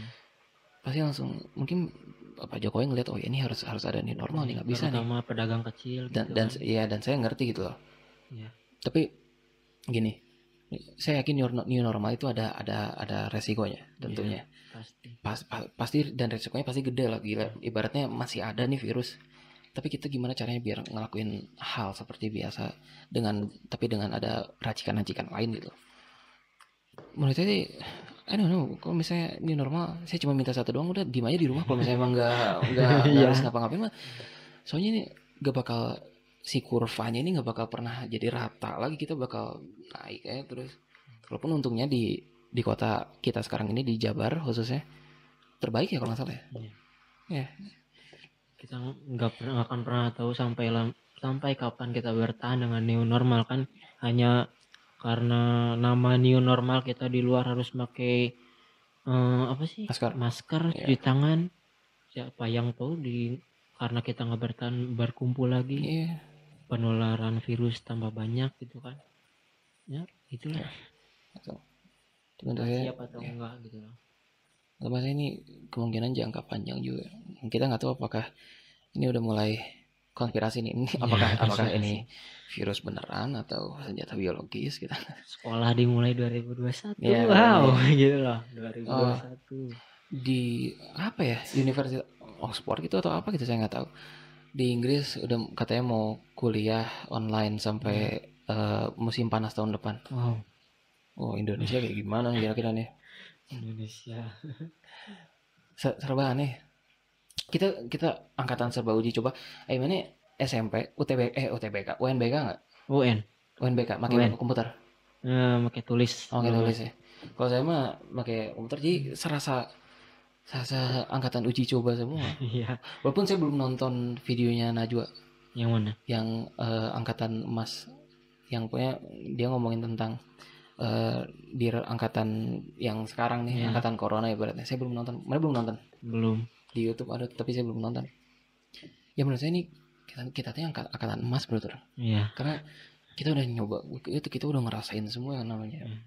pasti langsung mungkin Pak Jokowi ngeliat oh ya ini harus harus ada new normal nih nggak bisa nih terutama pedagang kecil dan gitu dan kan. ya dan saya ngerti gitu loh Iya. tapi gini saya yakin new, normal itu ada ada ada resikonya tentunya pasti. pas, pa- pasti dan resikonya pasti gede lah gila ibaratnya masih ada nih virus tapi kita gimana caranya biar ngelakuin hal seperti biasa dengan tapi dengan ada racikan-racikan lain gitu menurut saya sih I don't know kalau misalnya ini normal saya cuma minta satu doang udah diem aja di rumah. Kalau misalnya emang nggak nggak Iya. harus ngapa-ngapain mah. Soalnya ini gak bakal si kurvanya ini nggak bakal pernah jadi rata lagi kita bakal naik ya terus. Walaupun untungnya di di kota kita sekarang ini di Jabar khususnya terbaik ya kalau nggak salah ya. Iya. kita nggak pernah nggak akan pernah tahu sampai lam- sampai kapan kita bertahan dengan new normal kan. Hanya karena nama new normal kita di luar harus pakai eh, apa sih Masker. masker Iya. cuci tangan siapa yang tahu di karena kita nggak bertahan berkumpul lagi iya penularan virus tambah banyak gitu kan ya itulah Cuman saya siap atau ya. enggak gitu loh saya ini kemungkinan jangka panjang juga. Kita nggak tahu apakah ini udah mulai konspirasi nih. Ini apakah apakah konspirasi. ini virus beneran atau senjata biologis kita? sekolah dimulai 2021 Iya, wow iya. gitu loh Oh. 2021 Di apa ya? Universitas Oxford gitu atau apa gitu saya nggak tahu. Di Inggris udah katanya mau kuliah online sampai eh, musim panas tahun depan. wow Oh Indonesia kayak gimana kira-kira nih? Indonesia Se- serba aneh. Kita kita angkatan serba uji coba. Eh mana SMP, UTB, eh UTBK, UNBK nggak? UN UNBK, pakai UN. komputer. eh, pakai tulis Oh, pakai tulis ya. Kalau saya mah pakai komputer, jadi serasa serasa angkatan uji coba semua. iya Walaupun saya belum nonton videonya Najwa yang mana yang eh, angkatan emas, yang punya dia ngomongin tentang eh, di angkatan yang sekarang nih, Iya. angkatan corona ibaratnya. Saya belum nonton, mana belum nonton. belum di YouTube ada tapi saya belum nonton. Ya menurut saya ini kita kita tuh yang angkat- angkatan emas menurut orang iya. Karena kita udah nyoba itu kita udah ngerasain semua yang namanya. Hmm.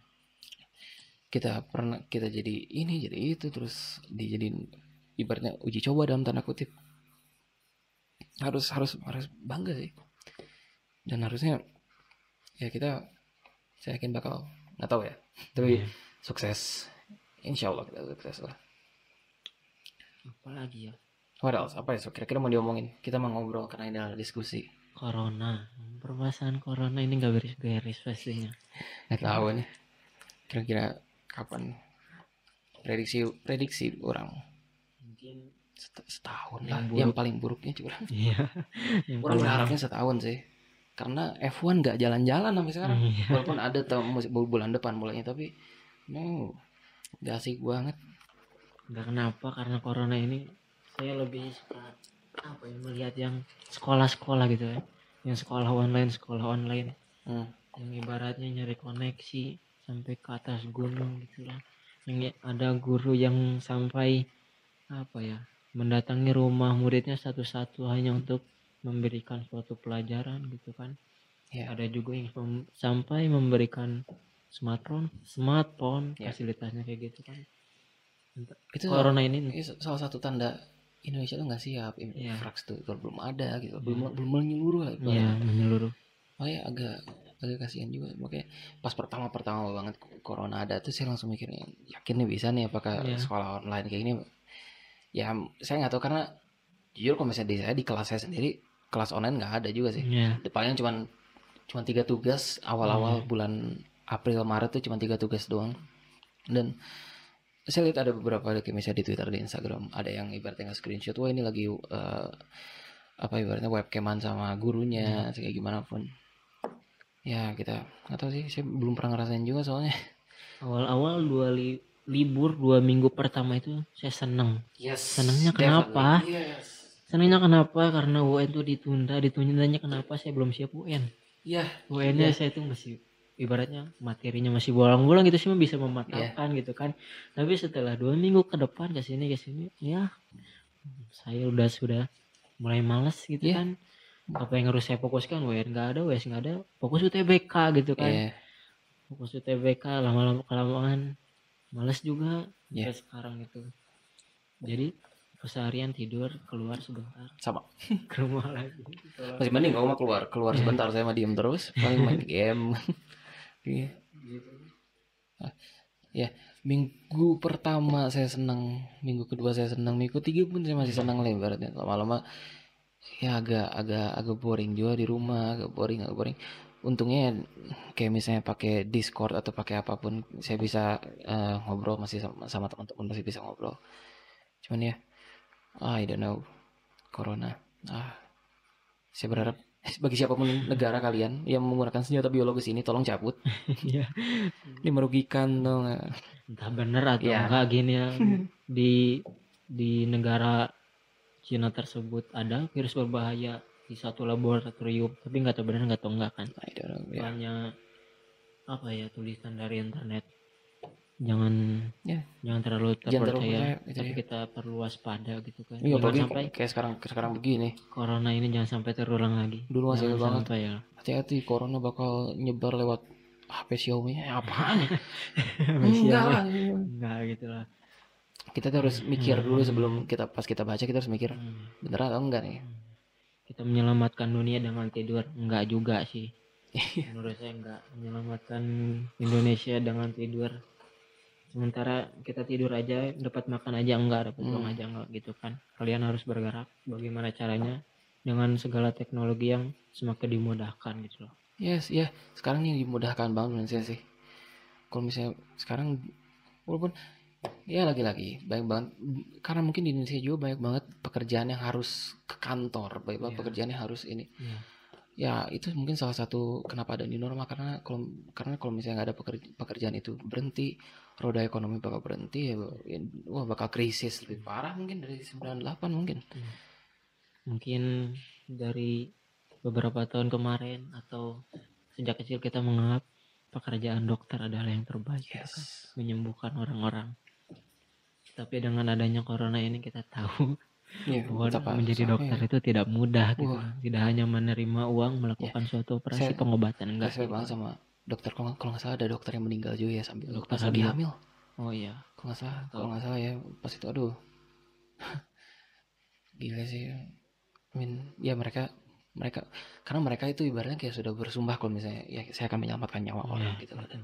kita pernah kita jadi ini jadi itu terus dijadiin ibaratnya uji coba dalam tanda kutip. Harus harus harus bangga sih. Dan harusnya ya kita saya yakin bakal nggak tahu ya. Tapi Iya. sukses. Insya Allah kita sukses lah apa lagi ya What else? Apa ya? So, kira-kira mau diomongin? Kita mau ngobrol karena ini adalah diskusi. corona permasalahan corona ini nggak beres-beres pastinya Nggak tahu nih. Kira-kira kapan? Prediksi prediksi orang mungkin Set- setahun Yang lah. buruk. Yang paling buruknya curang. iya yang Orang berharapnya setahun sih. Karena F1 nggak jalan-jalan sampai sekarang. Iya. Walaupun ada tahun bulan depan mulainya tapi no, nggak asik banget. Nggak kenapa karena corona ini saya lebih suka apa ya melihat yang sekolah-sekolah gitu ya yang sekolah online sekolah online Hmm. yang ibaratnya nyari koneksi sampai ke atas gunung gitu lah yang ya- ada guru yang sampai apa ya mendatangi rumah muridnya satu-satu hanya untuk memberikan suatu pelajaran gitu kan Ya. ada juga yang mem- sampai memberikan smartphone smartphone Ya. fasilitasnya kayak gitu kan Itu corona ini ini salah satu tanda Indonesia tuh nggak siap Iya. infrastruktur belum ada gitu Iya. belum belum menyeluruh lah ya ibaratnya. menyeluruh makanya agak agak kasihan juga makanya pas pertama pertama banget corona ada tuh saya langsung mikirnya yakin nih bisa nih apakah Iya. sekolah online kayak gini ya saya nggak tahu karena jujur kalau misalnya di saya di kelas saya sendiri kelas online nggak ada juga sih ya paling cuman cuma tiga tugas awal-awal Iya. bulan April Maret tuh cuma tiga tugas doang dan saya lihat ada beberapa kayak misalnya di Twitter di Instagram ada yang ibaratnya nge screenshot wah ini lagi eh, apa ibaratnya webcaman sama gurunya Iya. kayak gimana pun. Ya kita nggak tahu sih saya belum pernah ngerasain juga soalnya. Awal-awal dua li- libur dua minggu pertama itu saya seneng. Yes Senangnya kenapa? yes. Senangnya kenapa? Karena UN tuh ditunda ditundanya kenapa? Saya belum siap UN ya UN-nya Iya. saya tuh masih ibaratnya materinya masih bolong-bolong gitu sih bisa mematahkan Iya. gitu kan. Tapi setelah dua minggu ke depan ke sini ke sini ya saya udah sudah mulai males gitu Iya. kan. Apa yang harus saya fokuskan? UN nggak ada US nggak ada. Fokus UTBK gitu kan. Iya. fokus UTBK lama-lama kelamaan. Males juga sampai sekarang itu jadi keseharian tidur keluar sebentar. Sama. Ke rumah lagi. Masih mending kalau mau keluar. Keluar Iya. sebentar saya mah diem terus. Paling main game Iya. Ah, ya minggu pertama saya senang minggu kedua saya senang minggu ketiga pun saya masih senang lah ibaratnya. Lama-lama ya agak agak agak boring juga di rumah agak boring agak boring. Untungnya kayak misalnya pakai Discord atau pakai apa pun saya bisa eh, ngobrol masih sama, sama teman-teman masih bisa ngobrol. Cuman ya I don't know corona. Ah saya berharap bagi siapa pun negara kalian yang menggunakan senjata biologis ini tolong cabut. Iya. ini merugikan dong. Entah bener atau Iya. enggak gini ya. Di di negara Cina tersebut ada virus berbahaya di satu laboratorium tapi nggak tahu benar nggak tahu enggak kan. Know ya hanya apa ya tulisan dari internet jangan Ya. jangan terlalu Jangan terlalu terpercaya percaya, gitu tapi ya. kita perlu waspada gitu kan Iya, jangan sampai kayak sekarang sekarang begini. corona ini jangan sampai terulang lagi Dulu masih jangan banget. ya Hati-hati, corona bakal nyebar lewat HP Xiaomi. Eh, apaan ya? Masih Enggak. enggak gitu lah Kita tuh harus mikir dulu sebelum kita pas kita baca kita harus mikir Hmm. bener atau enggak nih. kita menyelamatkan dunia dengan tidur enggak juga sih Iya. menurut saya enggak menyelamatkan Indonesia dengan tidur sementara kita tidur aja dapat makan aja enggak dapat uang Hmm. aja enggak gitu kan kalian harus bergerak bagaimana caranya dengan segala teknologi yang semakin dimudahkan gitu loh Yes, ya. Sekarang ini dimudahkan banget menurut saya sih. Kalau misalnya sekarang walaupun ya lagi-lagi banyak banget karena mungkin di Indonesia juga banyak banget pekerjaan yang harus ke kantor, banyak banget Iya. pekerjaan yang harus ini. Iya. Ya, itu mungkin salah satu kenapa ada new normal karena kalau karena kalau misalnya nggak ada pekerja- pekerjaan itu berhenti, roda ekonomi bakal berhenti ya, ya, wah bakal krisis lebih parah mungkin dari 98 mungkin. mungkin dari beberapa tahun kemarin atau sejak kecil kita menganggap pekerjaan dokter adalah yang terbaik gitu kan. menyembuhkan orang-orang tapi dengan adanya corona ini kita tahu Iya, bahwa menjadi dokter ya. itu tidak mudah gitu. Wah. tidak hanya menerima uang melakukan suatu operasi Saya- pengobatan enggak Respect banget sama dokter kalau kalau nggak salah ada dokter yang meninggal juga ya sambil Dokter pas lagi hamil. oh iya Kalau nggak salah, kalau nggak salah ya pas itu aduh. Gila sih. I mean, ya mereka mereka karena mereka itu ibaratnya kayak sudah bersumpah kalau misalnya ya saya akan menyelamatkan nyawa orang Iya, gitu kan. betul.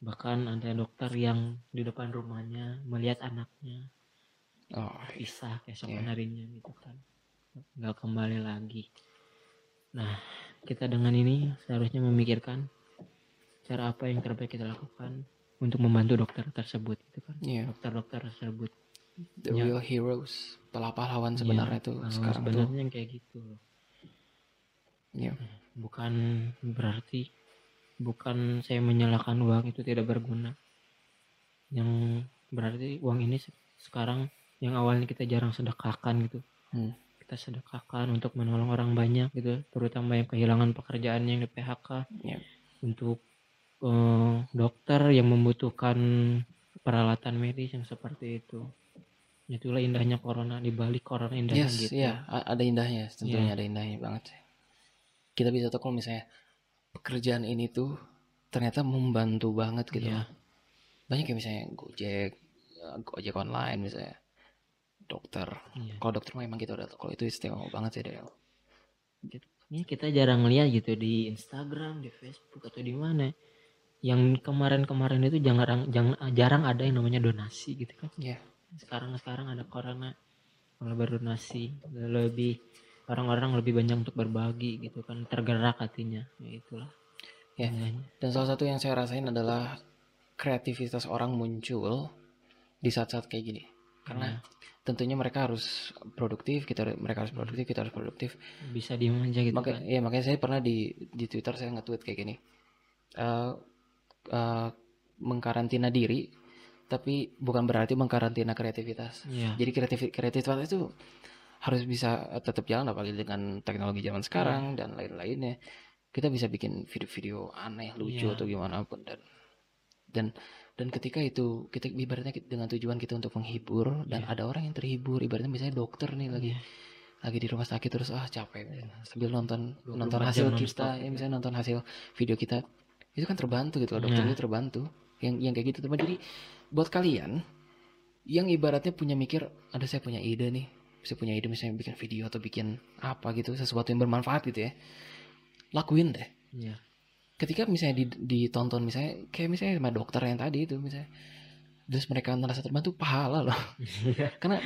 bahkan ada dokter yang di depan rumahnya melihat anaknya Oh, pisah keesokan Iya. harinya gitu kan nggak kembali lagi nah kita dengan ini seharusnya memikirkan cara apa yang terbaik kita lakukan untuk membantu dokter tersebut gitu kan iya. dokter-dokter tersebut The Ya. real heroes, pahlawan sebenarnya tuh Nah, sekarang tuh. sebenarnya yang kayak gitu loh Iya. bukan berarti bukan saya menyalahkan uang itu tidak berguna yang berarti uang ini se- sekarang yang awalnya kita jarang sedekahkan gitu Hmm. kita sedekahkan untuk menolong orang banyak gitu terutama yang kehilangan pekerjaan yang di PHK Iya. untuk eh, dokter yang membutuhkan peralatan medis yang seperti itu itulah indahnya corona di balik corona indahnya Yes, gitu iya, a- ada indahnya, tentunya Iya. ada indahnya banget sih. Kita bisa tahu kalau misalnya pekerjaan ini tuh ternyata membantu banget gitu. Iya. Banyak ya misalnya Gojek, eh, Gojek online misalnya, dokter. Iya. Kalau dokter mah emang kita udah kalau itu istimewa banget sih Del. Ini kita jarang lihat gitu di Instagram, di Facebook atau di mana. Yang kemarin-kemarin itu jarang, jarang jarang ada yang namanya donasi gitu kan. Iya. Sekarang sekarang ada corona malah berdonasi lebih orang-orang lebih banyak untuk berbagi gitu kan tergerak hatinya ya itulah Ya. indahnya. Dan salah satu yang saya rasain adalah kreativitas orang muncul di saat-saat kayak gini. Karena tentunya mereka harus produktif, kita mereka harus produktif, kita harus produktif. bisa diem aja gitu Makanya, kan ya makanya saya pernah di di Twitter saya nge-tweet kayak gini. Eh eh, mengkarantina diri, tapi bukan berarti mengkarantina kreativitas. Iya. Jadi kreatif kreativitas itu harus bisa tetap jalan apalagi dengan teknologi zaman sekarang dan lain-lainnya. Kita bisa bikin video-video aneh, lucu Iya. atau gimana pun dan dan dan ketika itu kita ibaratnya dengan tujuan kita untuk menghibur dan Iya. ada orang yang terhibur ibaratnya misalnya dokter nih lagi Iya. lagi di rumah sakit terus ah capek sambil nonton 24 nonton hasil kita ya. misalnya nonton hasil video kita itu kan terbantu gitu loh dokter Nah. itu terbantu. Yang yang kayak gitu. Teman jadi buat kalian yang ibaratnya punya mikir ada saya punya ide nih. Saya punya ide misalnya bikin video atau bikin apa gitu sesuatu yang bermanfaat gitu ya. Lakuin deh. Iya. ketika misalnya di- ditonton misalnya kayak misalnya sama dokter yang tadi itu misalnya terus mereka merasa terbantu pahala loh. Iya. karena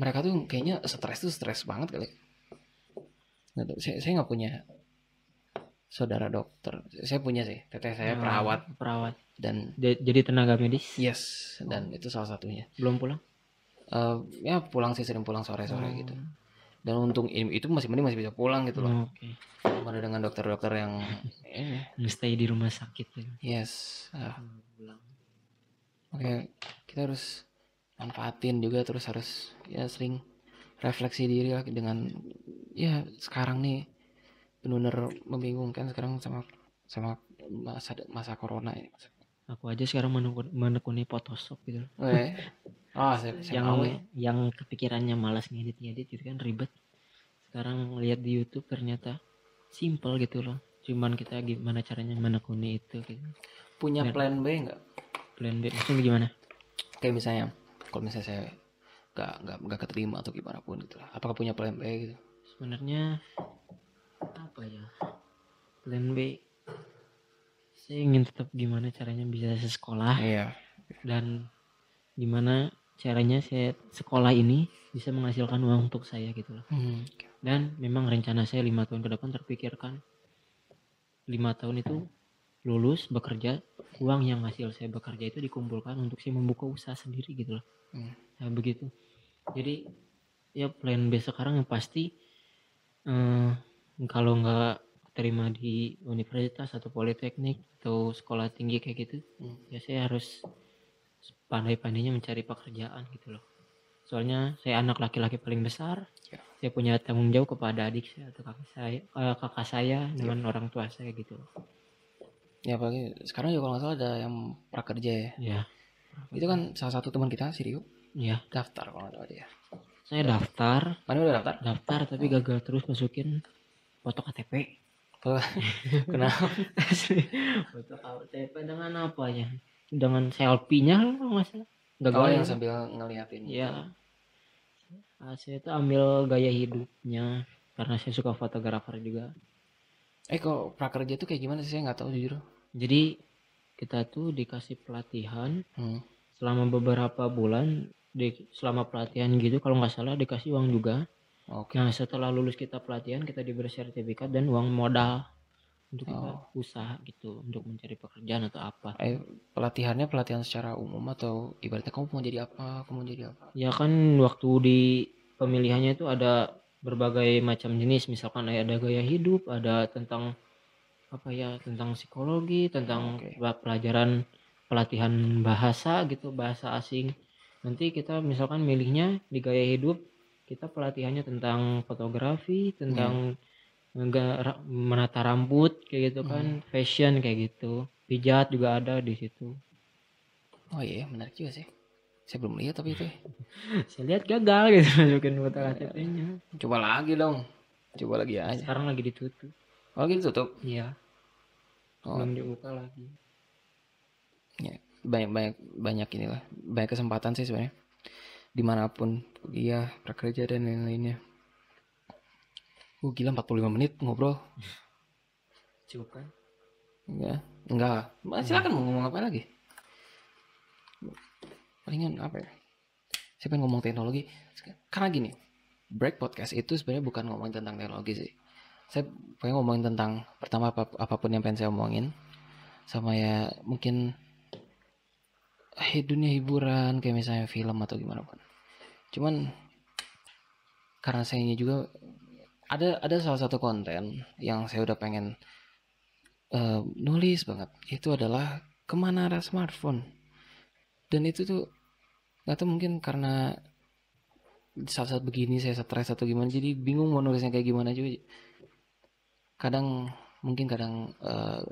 mereka tuh kayaknya stres tuh stres banget kali. Saya saya nggak punya saudara dokter. Saya punya sih teteh saya Oh, perawat. perawat. Dan Ja- jadi tenaga medis? Yes dan itu salah satunya. Belum pulang? Eh, ya pulang sih sering pulang sore sore Oh. gitu. Dan untung ini itu masih mending masih bisa pulang gitu loh. Oke. Mana dengan dokter-dokter yang ini. Stay di rumah sakit ya. Yes pulang. Oke, kita harus manfaatin juga terus harus ya sering refleksi diri lah dengan ya sekarang nih benar-benar membingungkan sekarang sama sama masa masa corona ini. aku aja sekarang menekuni, menekuni Photoshop gitu Oke. Oh, saya, saya yang ya. yang kepikirannya malas ngedit ngedit gitu kan ribet sekarang lihat di YouTube ternyata simple gitu loh cuman kita gimana caranya menekuni itu gitu punya Ya. plan B nggak? plan B maksudnya gimana Kayak misalnya kalau misalnya saya nggak nggak nggak keterima atau gimana pun gitu lah. Apakah punya plan B gitu? sebenarnya apa ya plan B saya ingin tetap gimana caranya bisa sekolah Iya. dan gimana caranya saya sekolah ini bisa menghasilkan uang untuk saya gitu loh Hmm. dan memang rencana saya lima tahun ke depan terpikirkan lima tahun itu lulus bekerja uang yang hasil saya bekerja itu dikumpulkan untuk saya membuka usaha sendiri gitu loh Hmm. Nah, begitu jadi ya plan B sekarang yang pasti eh, kalau nggak terima di universitas atau politeknik atau sekolah tinggi kayak gitu Hmm. ya saya harus pandai-pandainya mencari pekerjaan gitu loh soalnya saya anak laki-laki paling besar Ya. saya punya tanggung jawab kepada adik saya atau kakak saya eh, kakak saya dengan orang tua saya gitu loh Ya apalagi sekarang juga kalau nggak salah ada yang prakerja ya. ya Itu kan salah satu teman kita, si Rio, ya daftar kalau nggak salah dia. saya daftar Mana udah daftar? daftar tapi gagal terus masukin foto KTP Kenapa? foto KTP dengan apa ya dengan selfie-nya kalau nggak Oh ya. yang sambil ngeliatin. ya saya tuh ambil gaya hidupnya karena saya suka fotografer juga Eh kok prakerja tuh kayak gimana sih? Saya nggak tahu jujur. jadi kita tuh dikasih pelatihan Hmm. selama beberapa bulan di selama pelatihan gitu kalau nggak salah dikasih uang juga Oke. nah setelah lulus kita pelatihan kita diberi sertifikat dan uang modal untuk kita Oh. usaha gitu untuk mencari pekerjaan atau apa Eh pelatihannya pelatihan secara umum atau ibaratnya kamu mau jadi apa? Kamu mau jadi apa? ya kan waktu di pemilihannya itu ada berbagai macam jenis misalkan ada gaya hidup ada tentang apa ya tentang psikologi tentang pela- pelajaran pelatihan bahasa gitu bahasa asing nanti kita misalkan milihnya di gaya hidup kita pelatihannya tentang fotografi tentang ra- menata rambut kayak gitu kan. Fashion kayak gitu. Pijat juga ada di situ. Oh iya menarik juga sih. Saya belum lihat tapi itu. Saya lihat gagal gitu masukin foto KTP-nya coba lagi dong. Coba lagi aja. Sekarang lagi ditutup. Oh gitu tutup iya. Oh, belum dibuka lagi. Ya. banyak banyak banyak inilah. Banyak kesempatan sih sebenarnya di mana pun kuliah prakerja dan lain-lainnya. Oh gila 45 menit ngobrol. Cukup kan? Enggak. Enggak. Silakan mau ngomong apa lagi? Palingan apa ya? Saya pengen ngomong teknologi. Karena gini Break podcast itu sebenarnya bukan ngomongin tentang teknologi sih. Saya pengen ngomongin tentang Pertama apa, apa pun yang pengen saya omongin. Sama ya mungkin eh, Dunia hiburan Kayak misalnya film atau gimana pun Cuman Karena saya juga ada ada salah satu konten yang saya udah pengen eh, nulis banget. Itu adalah ke mana arah smartphone. Dan itu tuh nggak tahu mungkin karena saat-saat begini saya stres atau gimana jadi bingung mau nulisnya kayak gimana juga. Kadang mungkin kadang eh,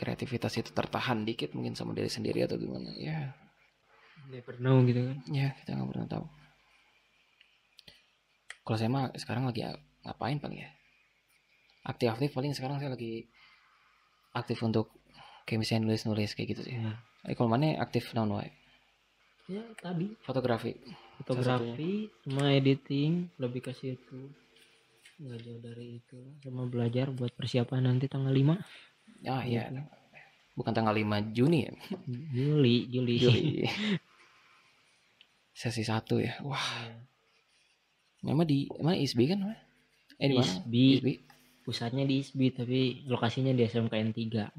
kreativitas itu tertahan dikit mungkin sama diri sendiri atau gimana ya. Never know gitu kan. Ya kita nggak pernah tahu kalau saya mah sekarang lagi ngapain paling ya? Aktif-aktif paling sekarang saya lagi aktif untuk kayak misalnya nulis-nulis kayak gitu sih. Ya, eh kalau mana aktif non wae? Ya tadi. Fotografi. Fotografi sama editing lebih ke situ. Nggak jauh dari itu. Sama belajar buat persiapan nanti tanggal 5 ah iya. Bukan tanggal 5 Juni ya? Juli Juli, Juli. Sesi satu ya? Wah. Iya. Memang di emang ISB kan eh di mana? ISB. ISB pusatnya di ISB tapi lokasinya di SMKN 3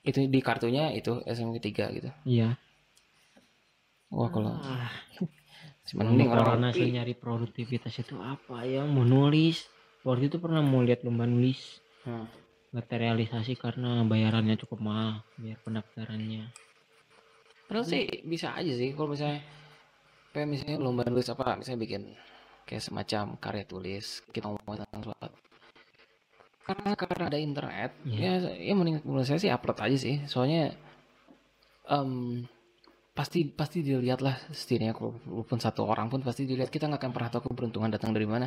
itu di kartunya itu SMK 3 gitu? Iya. Wah kalau ah, mending orang saya nyari produktivitas itu apa yang mau nulis. Waktu itu pernah mau lihat lomba nulis. Hmm. nggak terrealisasi karena bayarannya cukup mahal biar pendaftarannya. Padahal sih bisa aja sih kalau misalnya kayak misalnya lomba nulis apa misalnya bikin kayak semacam karya tulis kita ngomong tentang suatu karena karena ada internet Iya. ya ya mending menurut saya sih upload aja sih. Soalnya em, pasti pasti dilihat lah setidaknya walaupun satu orang pun pasti dilihat kita nggak akan pernah tahu keberuntungan datang dari mana.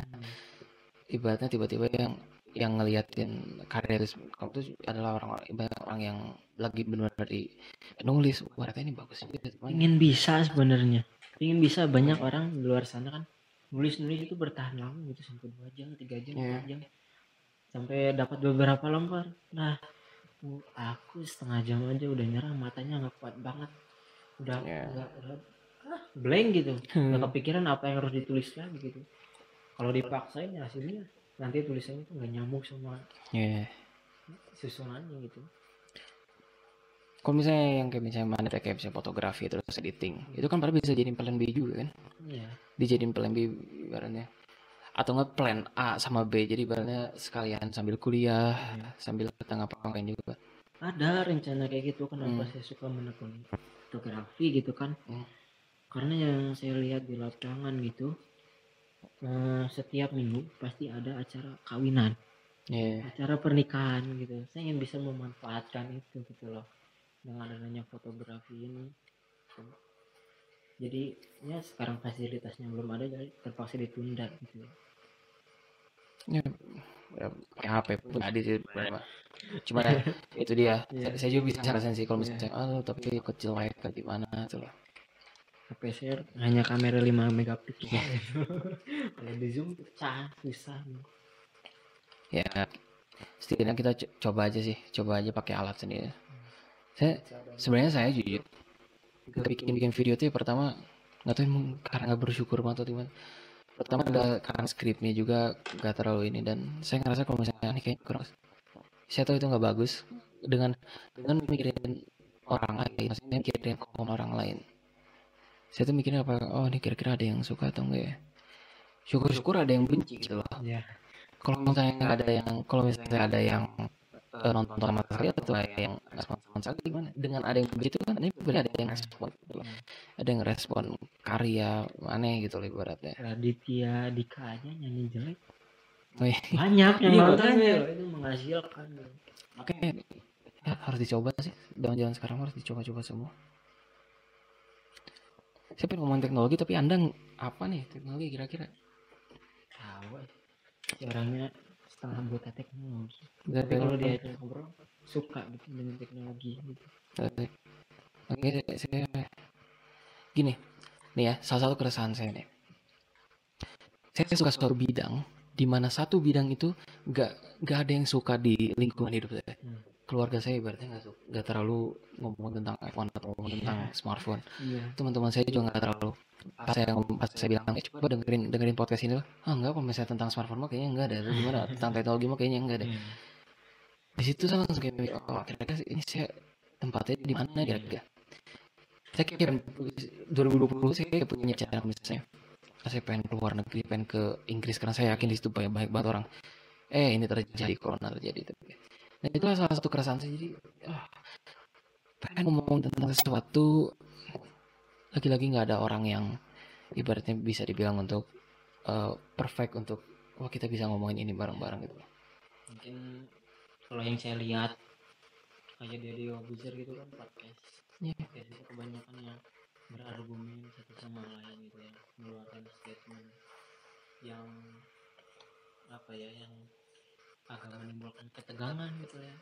Ibaratnya tiba-tiba yang yang ngeliatin karya tulis kamu tuh adalah orang-orang orang yang lagi benar-benar di nulis. Wah ini bagus ingin bisa sebenarnya ingin bisa banyak orang di luar sana kan. Nulis nulis itu bertahan lama gitu sampai dua jam tiga jam empat jam. Sampai dapat beberapa lembar nah aku- setengah jam aja udah nyerah matanya nggak kuat banget. Udah Iya. udah, udah ah, blank gitu. Nggak kepikiran apa yang harus ditulis lagi gitu. Kalau dipaksain ya hasilnya. Nanti tulisannya tuh nggak nyambung sama ya susunannya gitu kalau misalnya yang kayak misalnya mana kayak misalnya fotografi terus editing itu kan padahal bisa jadi plan B juga kan? Iya. Dijadiin plan B ibaratnya. Atau nggak plan A sama B jadi ibaratnya sekalian sambil kuliah Iya. sambil kita ngapa-ngapain juga. Ada rencana kayak gitu kenapa Hmm. saya suka menekuni fotografi gitu kan? Hmm. karena yang saya lihat di lapangan gitu eh, setiap minggu pasti ada acara kawinan. Ya acara pernikahan gitu. Saya ingin bisa memanfaatkan itu gitu loh dengan adanya fotografi ini. Jadi ya sekarang fasilitasnya belum ada jadi terpaksa ditunda gitu. Ya, ya pakai HP pun ada sih cuma ya, itu dia. Iya. saya, saya juga bisa rasain sih kalau misalnya ah tapi kecil kayak gimana? Tuh loh. HP saya hanya kamera 5 megapiksel kalau di zoom pecah susah. Ya setidaknya kita co- coba aja sih. Coba aja pakai alat sendiri saya sebenarnya saya jujur bikin bikin video tuh ya pertama nggak tahu emang karena nggak bersyukur atau gimana. Pertama ada karena skripnya juga nggak terlalu ini dan saya ngerasa kalau misalnya ini kayak kurang. Saya tahu itu nggak bagus dengan dengan mikirin orang lain maksudnya mikirin komen orang lain. Saya tuh mikirin apa oh ini kira-kira ada yang suka atau enggak ya? Syukur-syukur ada yang benci gitu loh. Ya kalau misalnya ada yang kalau misalnya ada yang eh, nonton sama sekali atau ada yang nonton sama sekali gimana? Dengan ada yang begitu kan ini berarti ada yang respon gitu loh. Ada yang respon karya aneh gitu loh ibaratnya. Raditya Dika aja nyanyi jelek. Oh, iya. banyak yang nonton ya. Itu menghasilkan. Makanya ya, harus dicoba sih. Zaman-zaman sekarang harus dicoba-coba semua. Saya pengen ngomongin teknologi tapi anda apa nih teknologi kira-kira? Tahu eh. si orangnya setengah buta teknologi. Tapi kalau dia ngobrol suka gitu dengan teknologi gitu. Oke. Saya, saya- gini. Nih ya salah satu keresahan saya nih. Saya suka suatu bidang di mana satu bidang itu nggak nggak ada yang suka di lingkungan hidup saya. Hmm. keluarga saya ibaratnya nggak suka nggak terlalu ngomong tentang iPhone atau ngomong Iya. tentang smartphone. Iya. Teman-teman saya juga nggak terlalu pas saya pas saya bilang eh coba dengerin dengerin podcast ini lah. Ah enggak kalau misalnya tentang smartphone mah kayaknya enggak ada gimana? Tentang teknologi mah kayaknya enggak ada Iya. di situ saya langsung kayak oh kira-kira ini saya tempatnya di mana kira-kira? Saya kayak 2020 saya kayak punya cara misalnya. Saya pengen keluar negeri pengen ke Inggris karena saya yakin di situ banyak banyak banget orang. Eh ini terjadi corona terjadi tapi nah itu salah satu keresahan saya. Jadi ah, pengen ngomong tentang sesuatu lagi-lagi nggak ada orang yang ibaratnya bisa dibilang untuk eh, perfect untuk wah kita bisa ngomongin ini bareng-bareng gitu. Mungkin kalau yang saya lihat kayak dia Obuzer gitu kan podcast. Iya. podcast itu kebanyakan yang berargumen satu sama lain gitu ya mengeluarkan statement yang apa ya yang agak menimbulkan ketegangan gitu ya.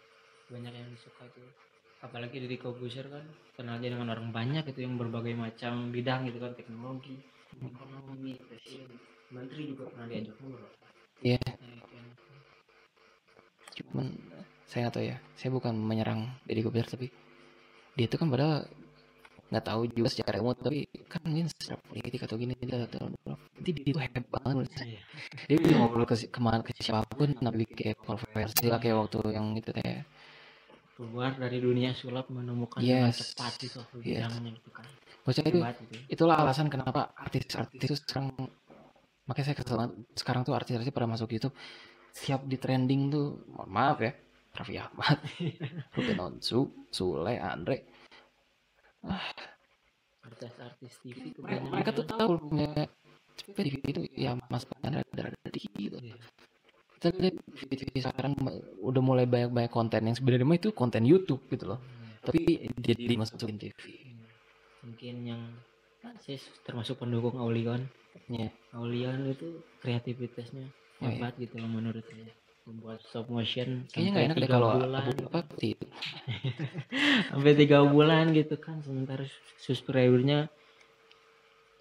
Banyak yang disuka itu apalagi dari Kobuser kan kenalnya dengan orang banyak itu yang berbagai macam bidang gitu kan teknologi ekonomi presiden menteri juga pernah diajak ngobrol Iya. Kayak gitu. cuman saya nggak tahu ya saya bukan menyerang Deddy Kobuzer tapi dia itu kan padahal nggak tahu juga secara ilmu tapi kan ini secara politik atau gini dia tahu itu dia itu hebat banget menurut saya. Iya. dia bisa ngobrol ke ke mana ke siapa pun tapi kayak kontroversi lah kayak waktu yang itu teh keluar dari dunia sulap menemukan Yes. dengan cepat itu Yes. gitu kan maksudnya itu hebat itu itulah alasan kenapa artis-artis itu sekarang makanya saya kesel sekarang tuh artis-artis pada masuk YouTube siap di trending tuh mohon maaf ya Raffi Ahmad Ruben Onsu Sule Andre artis-artis TV mereka, mereka tuh tahu punya TV itu ya mas ada ada dikit gitu Iya. Kita lihat TV sekarang udah mulai banyak-banyak konten yang sebenarnya mah itu konten YouTube gitu loh Iya. tapi jadi dimasukin TV mungkin yang nah, saya termasuk pendukung Aulion Iya. Aulion itu kreativitasnya Oh, iya. hebat gitu loh menurut saya membuat stop motion kayaknya nggak enak deh kalau bulan apa sih sampai tiga bulan gitu kan sementara subscribernya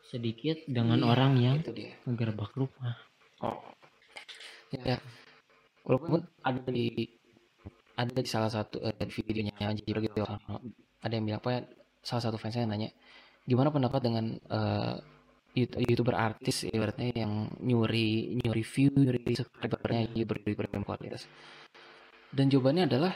sedikit dengan Iya, orang yang itu dia ngegerbak rumah Oh. Ya. Walaupun ada di ada di salah satu eh, videonya Jiro gitu ada yang bilang apa ya, salah satu fansnya nanya gimana pendapat dengan Yout- youtuber artis ibaratnya yang nyuri nyuri view nyuri subscribernya youtuber youtuber yang kualitas dan jawabannya adalah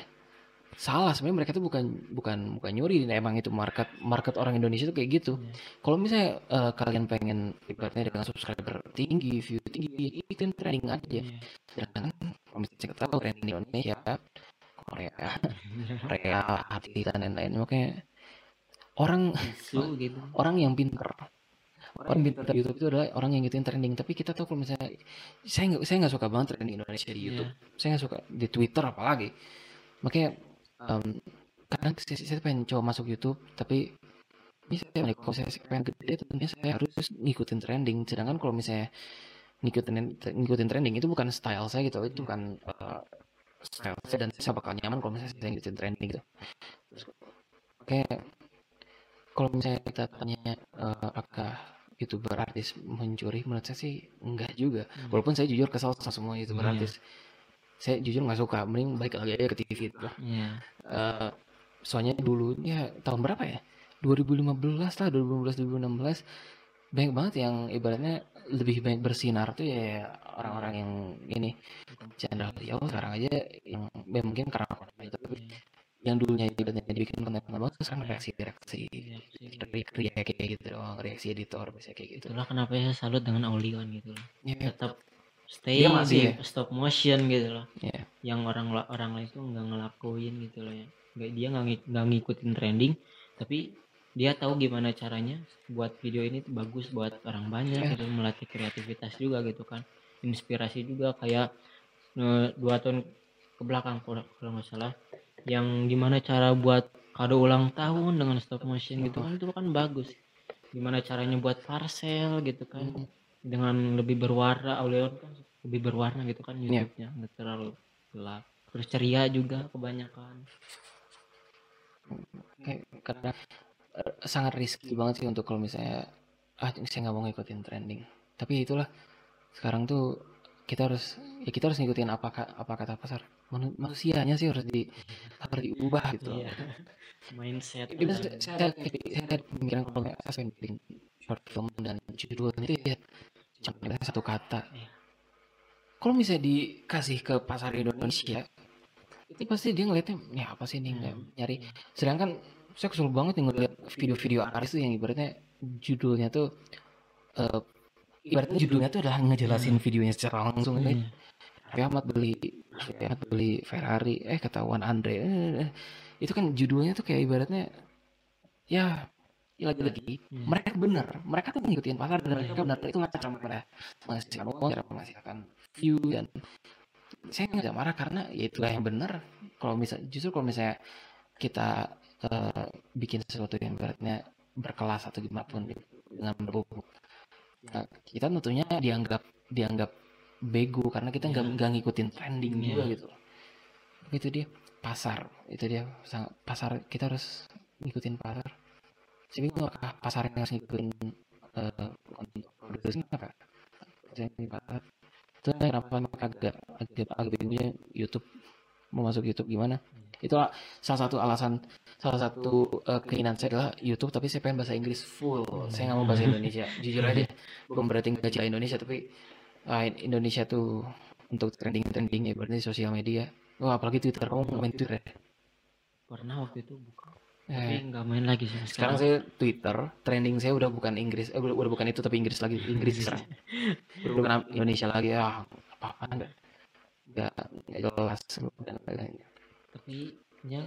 salah. Sebenarnya mereka tuh bukan bukan bukan nyuri. Emang itu market market orang Indonesia tuh kayak gitu. Iya. kalau misalnya eh, kalian pengen ibaratnya dengan subscriber tinggi view tinggi ikutin trending aja. Iya. sedangkan kalau misalnya kita tahu trending Indonesia Korea Korea artis dan lain-lain makanya orang isu gitu. orang yang pinter. Orang pinter di YouTube itu adalah orang yang ngikutin trending. Tapi kita tahu kalau misalnya saya nggak saya nggak suka banget trending Indonesia di YouTube. Saya nggak suka di Twitter apalagi. Makanya em, kadang saya, saya pengen coba masuk YouTube tapi ini saya kalau saya pengen gede tentunya saya harus ngikutin trending. Sedangkan kalau misalnya ngikutin ngikutin trending itu bukan style saya gitu itu bukan eh, style saya dan saya bakal nyaman kalau misalnya saya ngikutin trending gitu. Terus, kayak kalau misalnya kita tanya eh, apakah youtuber artis mencuri menurut saya sih enggak juga. Hmm. walaupun saya jujur kesal sama semua youtuber Iya. artis saya jujur nggak suka mending balik lagi aja ke TV itu. Lah Iya. Eh, soalnya dulu ya tahun berapa ya? 2015 lah 2015 2016 banyak banget yang ibaratnya lebih banyak bersinar tuh ya orang-orang yang ini Chandra Leo sekarang aja yang ya mungkin karena itu tapi Iya. yang dulunya ibaratnya dibikin konten bagus sekarang reaksi reaksi Iya, reaksi kayak gitu doang reaksi editor biasanya kayak gitu. Itulah kenapa saya salut dengan Aulion gitu loh. Ya tetap stay Dia masih di ya? stop motion gitu loh. Ya yang orang orang lain tuh nggak ngelakuin gitu loh ya. Nggak dia nggak ngi- nggak ngikutin trending tapi dia tahu gimana caranya buat video ini bagus buat orang banyak Iya. gitu melatih kreativitas juga gitu kan. Inspirasi juga kayak eh, dua tahun ke belakang kalau nggak salah. Yang gimana cara buat kado ulang tahun dengan stop motion gitu kan itu kan bagus. Gimana caranya buat parcel gitu kan dengan lebih berwarna Auleon kan lebih berwarna gitu kan Iya. YouTube-nya nggak terlalu gelap. Terus ceria juga kebanyakan. Kayak karena eh, sangat risky banget sih untuk kalau misalnya ah saya nggak mau ngikutin trending. Tapi itulah sekarang tuh kita harus ya kita harus ngikutin apa apa kata pasar Manu- manusianya sih harus di harus diubah gitu. Iya. mindset kita saya saya ada pemikiran kalau saya short film dan judulnya itu ya satu kata kalau misalnya dikasih ke pasar Indonesia itu pasti dia ngeliatnya ya apa sih ini nggak nyari sedangkan saya kesel banget nih ngeliat video-video artis tuh yang ibaratnya judulnya tuh eh, ibaratnya judulnya tuh adalah ngejelasin videonya secara langsung hmm. Raffi Ahmad beli Raffi Ahmad beli Ferrari eh ketahuan Andre eh, eh. itu kan judulnya tuh kayak ibaratnya ya ya lagi-lagi Hmm. mereka benar mereka tuh ngikutin pasar dan mereka benar itu nggak cara mereka menghasilkan uang cara menghasilkan view dan saya nggak marah karena ya itulah yang benar kalau misal justru kalau misalnya kita eh, bikin sesuatu yang ibaratnya berkelas atau gimana pun dengan berbobot nah, kita tentunya dianggap dianggap bego karena kita nggak Iya. nggak ngikutin trending Iya. juga gitu itu dia pasar itu dia pasar kita harus ngikutin pasar saya bingung apakah pasar yang harus ngikutin untuk produksi apa. Saya pasar itu kenapa memang agak agak agak bingungnya YouTube mau masuk YouTube gimana. Itu salah satu alasan salah satu eh, keinginan saya adalah YouTube tapi saya pengen bahasa Inggris full. Saya nggak mau bahasa Indonesia. Jujur aja bukan berarti nggak cinta Indonesia tapi ah, Indonesia tuh untuk trending trending ya berarti sosial media. Wah apalagi Twitter. Kamu main Twitter ya? pernah waktu itu buka tapi nggak main lagi sih sekarang. Saya Twitter trending saya udah bukan Inggris eh, udah, bukan itu tapi Inggris lagi Inggris sekarang. Udah bukan Indonesia lagi ya apa apa enggak nggak nggak jelas dan lain-lain tapi ya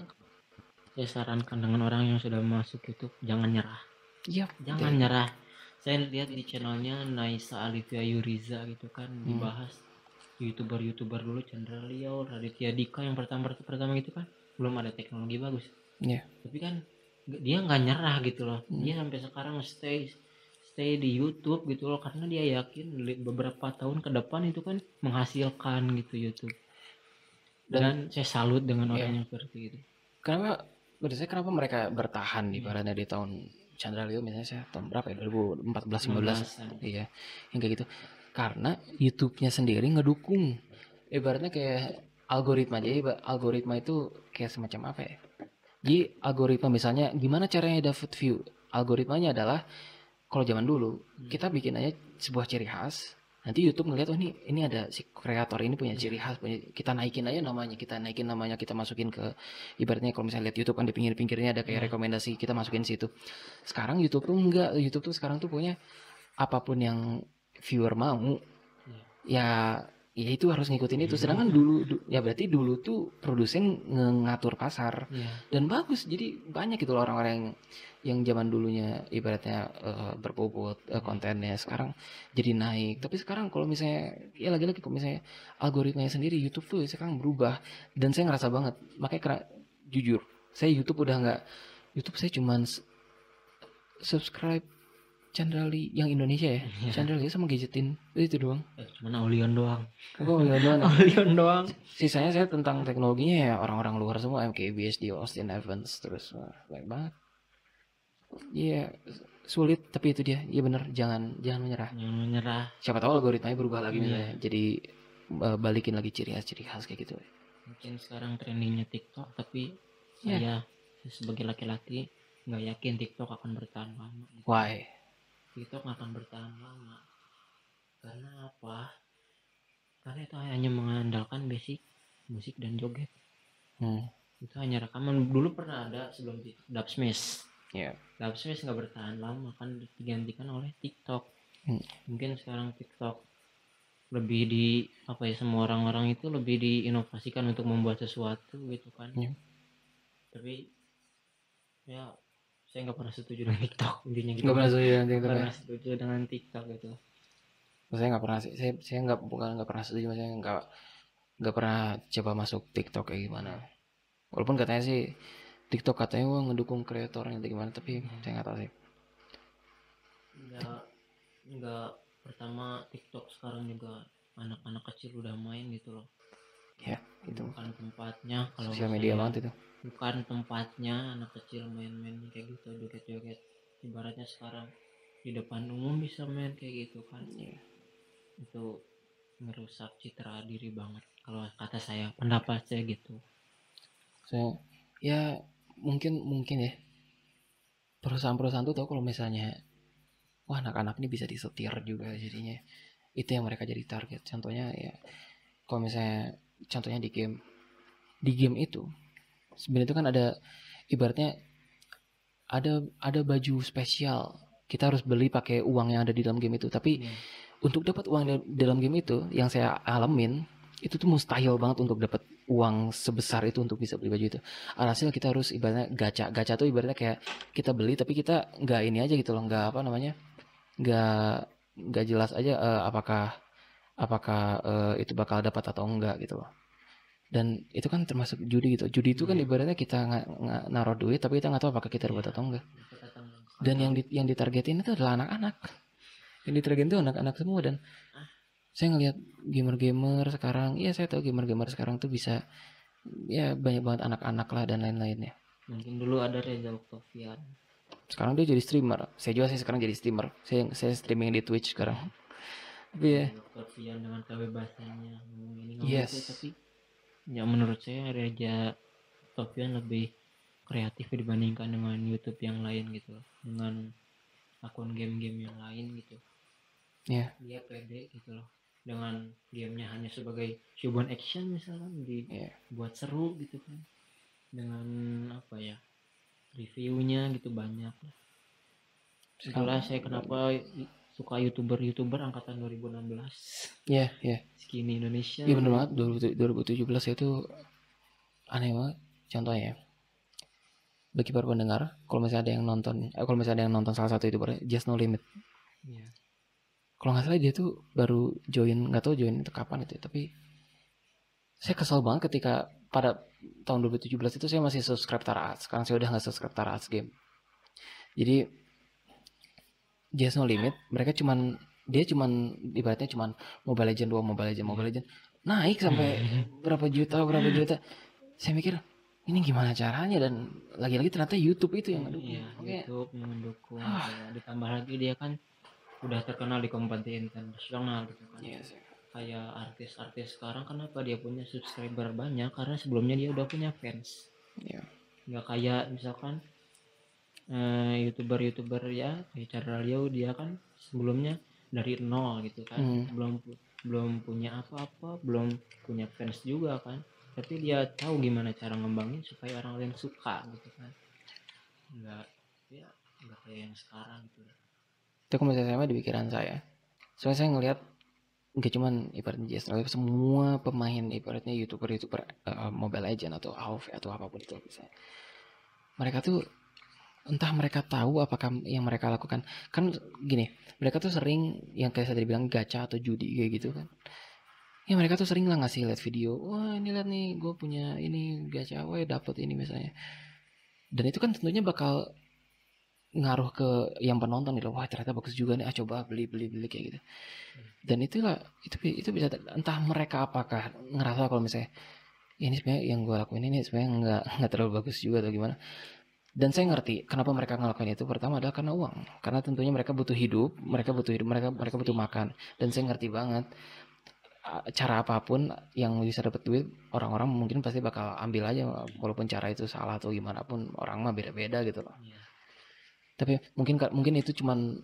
saya sarankan dengan orang yang sudah masuk YouTube jangan nyerah. Iya jangan nyerah. Saya lihat di channelnya Naisa Alivia Yuriza gitu kan Hmm. dibahas. Youtuber youtuber dulu Chandra Leo Raditya Dika yang pertama pertama itu kan. Belum ada teknologi bagus Iya. tapi kan dia nggak nyerah gitu loh Hmm. dia sampai sekarang stay stay di YouTube gitu loh karena dia yakin beberapa tahun ke depan itu kan menghasilkan gitu YouTube dan, saya salut dengan orang Iya. yang seperti itu kenapa menurut saya kenapa mereka bertahan di Barana di tahun Chandra Leo misalnya saya tahun berapa ya 2014 15 15-an. iya yang kayak gitu karena YouTube-nya sendiri ngedukung ibaratnya kayak algoritma jadi algoritma itu kayak semacam apa ya jadi algoritma misalnya gimana caranya dapat view algoritmanya adalah kalau zaman dulu Hmm. kita bikin aja sebuah ciri khas nanti YouTube ngeliat oh ini ini ada si kreator ini punya ciri khas punya, kita naikin aja namanya kita naikin namanya kita masukin ke ibaratnya kalau misalnya lihat YouTube kan di pinggir-pinggirnya ada kayak Hmm. rekomendasi kita masukin situ sekarang YouTube tuh enggak YouTube tuh sekarang tuh punya apa pun yang viewer mau ya ya itu harus ngikutin itu. Sedangkan dulu du- ya berarti dulu tuh produsen ngatur pasar. Iya. dan bagus jadi banyak gitu loh orang-orang yang yang zaman dulunya ibaratnya eh, berbobot eh, kontennya. Sekarang jadi naik. Tapi sekarang kalau misalnya ya lagi-lagi kalau misalnya algoritmanya sendiri YouTube tuh sekarang berubah. Dan saya ngerasa banget makanya karena jujur saya YouTube udah nggak YouTube saya cuman subscribe Chandrali yang Indonesia ya? Iya. Chandrali sama Gadgetin. Itu doang. Eh, cuman Aulion doang. Oh ya doang Aulion doang. Sisanya saya tentang teknologinya ya orang-orang luar semua MKBHD Austin Evans terus baik banget. Iya sulit tapi itu dia. Iya bener. Jangan jangan menyerah. Yang menyerah. Siapa tahu algoritmanya berubah lagi Iya. misalnya. Jadi eh, balikin lagi ciri khas ciri khas kayak gitu. Mungkin sekarang trendingnya TikTok tapi Iya. saya sebagai laki-laki nggak yakin TikTok akan bertahan lama. Why TikTok nggak akan bertahan lama. Karena apa? Karena itu hanya mengandalkan basic musik dan joget. Hmm. itu hanya rekaman. Dulu pernah ada sebelum TikTok Dubsmash. Ya. Dubsmash nggak bertahan lama kan digantikan oleh TikTok. Hmm. mungkin sekarang TikTok lebih di apa ya semua orang-orang itu lebih diinovasikan untuk membuat sesuatu gitu kan. Iya. tapi ya saya nggak pernah setuju dengan TikTok intinya gitu. Nggak pernah setuju dengan TikTok ya? pernah setuju dengan TikTok gitu. Saya nggak pernah sih saya saya nggak bukan nggak pernah setuju saya nggak nggak pernah coba masuk TikTok kayak gimana. Walaupun katanya sih TikTok katanya wah ngedukung kreatornya atau gimana tapi saya nggak tahu sih. Nggak nggak pertama TikTok sekarang juga anak-anak kecil udah main gitu loh ya itu bukan tempatnya kalau sosial media banget itu. bukan tempatnya anak kecil main-main kayak gitu joget-joget. Ibaratnya sekarang di depan umum bisa main kayak gitu kan. Iya. itu merusak citra diri banget. Kalau kata saya pendapat saya gitu. Saya ya mungkin mungkin ya. Perusahaan-perusahaan tuh tahu kalau misalnya wah anak-anak ini bisa disetir juga jadinya. Itu yang mereka jadi target. Contohnya ya kalau misalnya contohnya di game di game itu sebenarnya itu kan ada ibaratnya ada ada baju spesial kita harus beli pakai uang yang ada di dalam game itu tapi Iya. untuk dapat uang di dalam game itu yang saya alamin itu tuh mustahil banget untuk dapat uang sebesar itu untuk bisa beli baju itu. Alhasil kita harus ibaratnya gacha. Gacha tuh ibaratnya kayak kita beli tapi kita nggak ini aja gitu loh, nggak apa namanya, nggak nggak jelas aja eh, apakah apakah eh, itu bakal dapat atau enggak gitu loh. Dan itu kan termasuk judi gitu. Judi itu kan Iya. ibaratnya kita nggak naruh duit tapi kita nggak tahu apakah kita dapat atau enggak. Dan yang di, yang ditargetin itu adalah anak-anak. Yang ditargetin itu anak-anak semua dan saya ngelihat gamer-gamer sekarang, iya saya tahu gamer-gamer sekarang tuh bisa ya banyak banget anak-anak lah dan lain-lainnya. mungkin dulu ada Reza Oktavian Sekarang dia jadi streamer. Saya juga sih sekarang jadi streamer. Saya saya streaming di Twitch sekarang. Tapi ya, Reza Oktavian dengan kebebasannya ngomong ini ngomong Yes. itu tapi ya menurut saya Reza Oktavian lebih kreatif dibandingkan dengan YouTube yang lain gitu dengan akun game-game yang lain gitu. Ya, dia pede gitu loh. Dengan gamenya hanya sebagai showbound action misalkan ya. dibuat seru gitu kan. Dengan apa ya reviewnya gitu banyak itulah saya kenapa suka youtuber youtuber angkatan 2016 Ya, ya. skinny Indonesia Iya bener banget 2000 2017 itu aneh banget contohnya ya. Bagi para pendengar, kalau misalnya ada yang nonton, eh, kalau misalnya ada yang nonton salah satu itu Just No Limit. Iya. Kalau nggak salah dia tuh baru join, nggak tahu join itu kapan itu, ya, tapi saya kesel banget ketika pada tahun 2017 itu saya masih subscribe Tara Arts. Sekarang saya udah nggak subscribe Tara Arts game. Jadi Just No Limit, mereka cuman dia cuman ibaratnya cuman Mobile Legend 2, Mobile Legend, Mobile Legend naik sampai berapa juta, berapa juta. Saya mikir ini gimana caranya dan lagi-lagi ternyata YouTube itu yang ngedukung. Iya, Makanya, YouTube yang mendukung Ah. kayak ditambah lagi dia kan udah terkenal di kompetisi internasional gitu kan Iya sih. kayak artis-artis sekarang kenapa dia punya subscriber banyak karena sebelumnya dia udah punya fans Iya. nggak kayak misalkan eh, youtuber-youtuber ya kayak Cara Leo dia kan sebelumnya dari nol gitu kan. Hmm. belum belum punya apa-apa belum punya fans juga kan. Tapi dia tahu gimana cara ngembangin supaya orang lain suka gitu kan. Nggak ya nggak kayak yang sekarang gitu. Itu kalau misalnya sama di pikiran saya. Soalnya saya ngelihat nggak cuman ibaratnya Jason Olive, semua pemain ibaratnya youtuber youtuber eh, Mobile Legend atau AoV atau apa pun itu misalnya mereka tuh entah mereka tahu apakah yang mereka lakukan. Kan gini mereka tuh sering yang kayak saya tadi bilang gacha atau judi kayak gitu kan. Ya mereka tuh sering lah ngasih lihat video wah ini lihat nih gue punya ini gacha wah dapet ini misalnya. Dan itu kan tentunya bakal ngaruh ke yang penonton gitu wah ternyata bagus juga nih ah coba beli beli beli kayak gitu. Dan itulah itu itu bisa entah mereka apakah ngerasa kalau misalnya "Ya, ini sebenarnya yang gue lakuin ini sebenarnya nggak nggak terlalu bagus juga atau gimana dan saya ngerti kenapa mereka ngelakuin itu. Pertama adalah karena uang. Karena tentunya mereka butuh hidup mereka butuh hidup mereka mereka butuh makan. Dan saya ngerti banget cara apa pun yang bisa dapat duit orang-orang mungkin pasti bakal ambil aja walaupun cara itu salah atau gimana pun orang mah beda-beda gitu loh. Iya. tapi mungkin mungkin itu cuman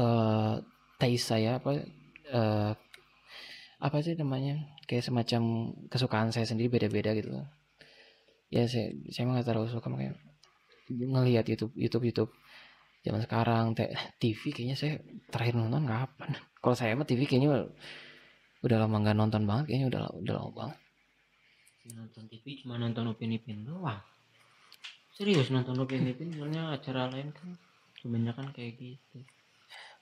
eh taste saya apa eh apa sih namanya kayak semacam kesukaan saya sendiri beda-beda gitu. Ya saya saya nggak terlalu suka makanya ngelihat YouTube YouTube YouTube. Zaman sekarang TV kayaknya saya terakhir nonton kapan? Kalau saya mah TV kayaknya udah lama nggak nonton banget kayaknya udah udah lama banget. Nonton TV cuma nonton Upin Ipin doang. Serius nonton Upin Ipin soalnya acara lain kan kebanyakan kayak gitu.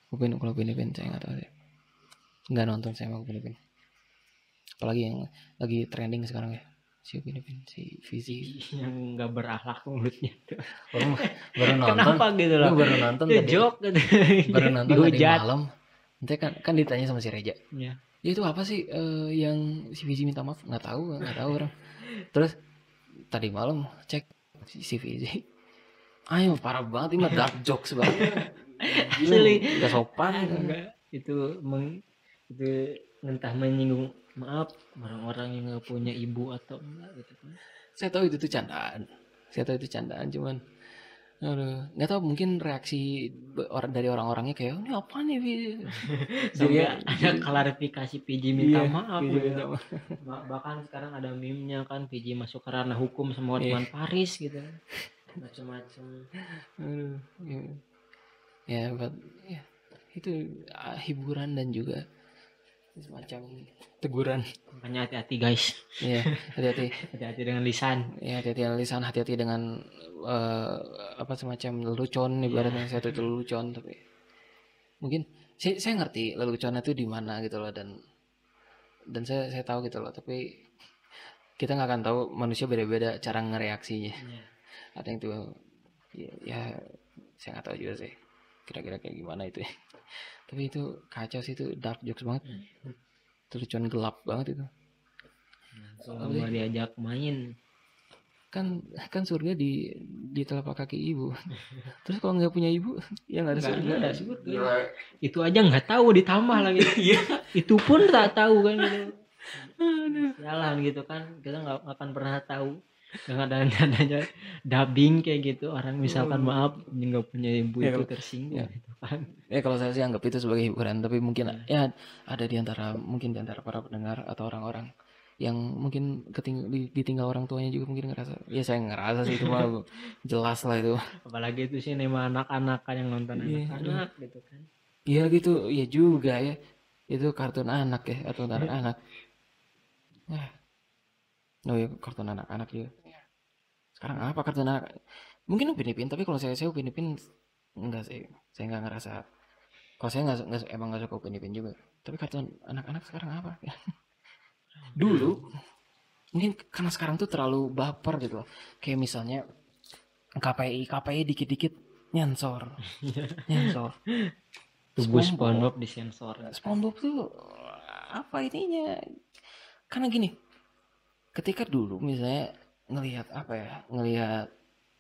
Upin kalau Upin Ipin saya nggak tahu sih. Nggak nonton saya mau Upin Ipin apalagi yang lagi trending sekarang ya si Upin Ipin si Fizi yang nggak berakhlak mulutnya. Tuh baru, baru nonton. Kenapa gitu loh? Baru nonton tadi. joke gitu. Baru nonton tadi malam. Nanti kan kan ditanya sama si Reja. Ya. ya itu apa sih eh, yang si Fizi minta maaf? Nggak tahu nggak tahu orang. Terus tadi malam cek si, si Fizi ayo parah banget ini mah dark jokes banget. Gila, Asli. nggak sopan. Enggak. Itu meng, itu entah menyinggung maaf orang-orang yang nggak punya ibu atau enggak gitu kan saya tahu itu tuh candaan saya tahu itu candaan cuman aduh nggak tahu mungkin reaksi orang dari orang-orangnya kayak ini apa nih Jadi- ada klarifikasi PJ minta Iya, maaf gitu. minta maaf. Bahkan sekarang ada meme-nya kan PJ masuk ke ranah hukum sama Iya. Hotman Paris gitu macam-macam Aduh, ya, ya, but, ya, itu ah, hiburan dan juga semacam teguran. makanya hati-hati guys. Ya, hati-hati. hati-hati dengan lisan. Ya, hati-hati dengan lisan, hati-hati dengan eh, apa semacam lelucon ibaratnya saya itu lelucon tapi mungkin saya, saya ngerti leluconnya itu di mana gitu loh dan dan saya saya tahu gitu loh tapi kita nggak akan tahu manusia beda-beda cara ngereaksinya. Ada yang tuh ya, ya saya nggak tahu juga sih kira-kira kayak gimana itu ya. tapi itu kacau sih itu dark jokes banget. Itu lucuan gelap banget itu. Kalau nggak diajak main. Kan kan surga di di telapak kaki ibu. Terus kalau nggak punya ibu ya nggak ada Nggak surga. ada surga. itu aja nggak tahu ditambah lagi. Itu pun tak tahu kan gitu. Jalan gitu kan kita nggak akan pernah tahu dengan ada adanya dubbing kayak gitu orang misalkan maaf nggak punya ibu Ya, itu tersinggung ya. gitu kan ya kalau saya sih anggap itu sebagai hiburan tapi mungkin ya ada di antara mungkin di antara para pendengar atau orang-orang yang mungkin keting di- ditinggal orang tuanya juga mungkin ngerasa ya saya ngerasa sih itu mah jelas lah itu apalagi itu sih nama anak-anak kan yang nonton Iya, anak-anak gitu kan Iya gitu, iya juga ya. Itu kartun anak ya, atau kartun anak. Nah. Oh iya, kartun anak-anak juga. Sekarang apa kartun anak? Mungkin Upin Ipin, tapi kalau saya saya Upin Ipin enggak sih. Saya enggak ngerasa. Kalau saya enggak, enggak emang enggak suka Upin Ipin juga. Tapi kartun anak-anak sekarang apa? Dulu mungkin karena sekarang tuh terlalu baper gitu loh. Kayak misalnya KPI, KPI dikit-dikit nyensor. nyensor. tubuh SpongeBob. SpongeBob disensor SpongeBob tuh apa ininya? Karena gini, ketika dulu misalnya ngelihat apa ya, ngelihat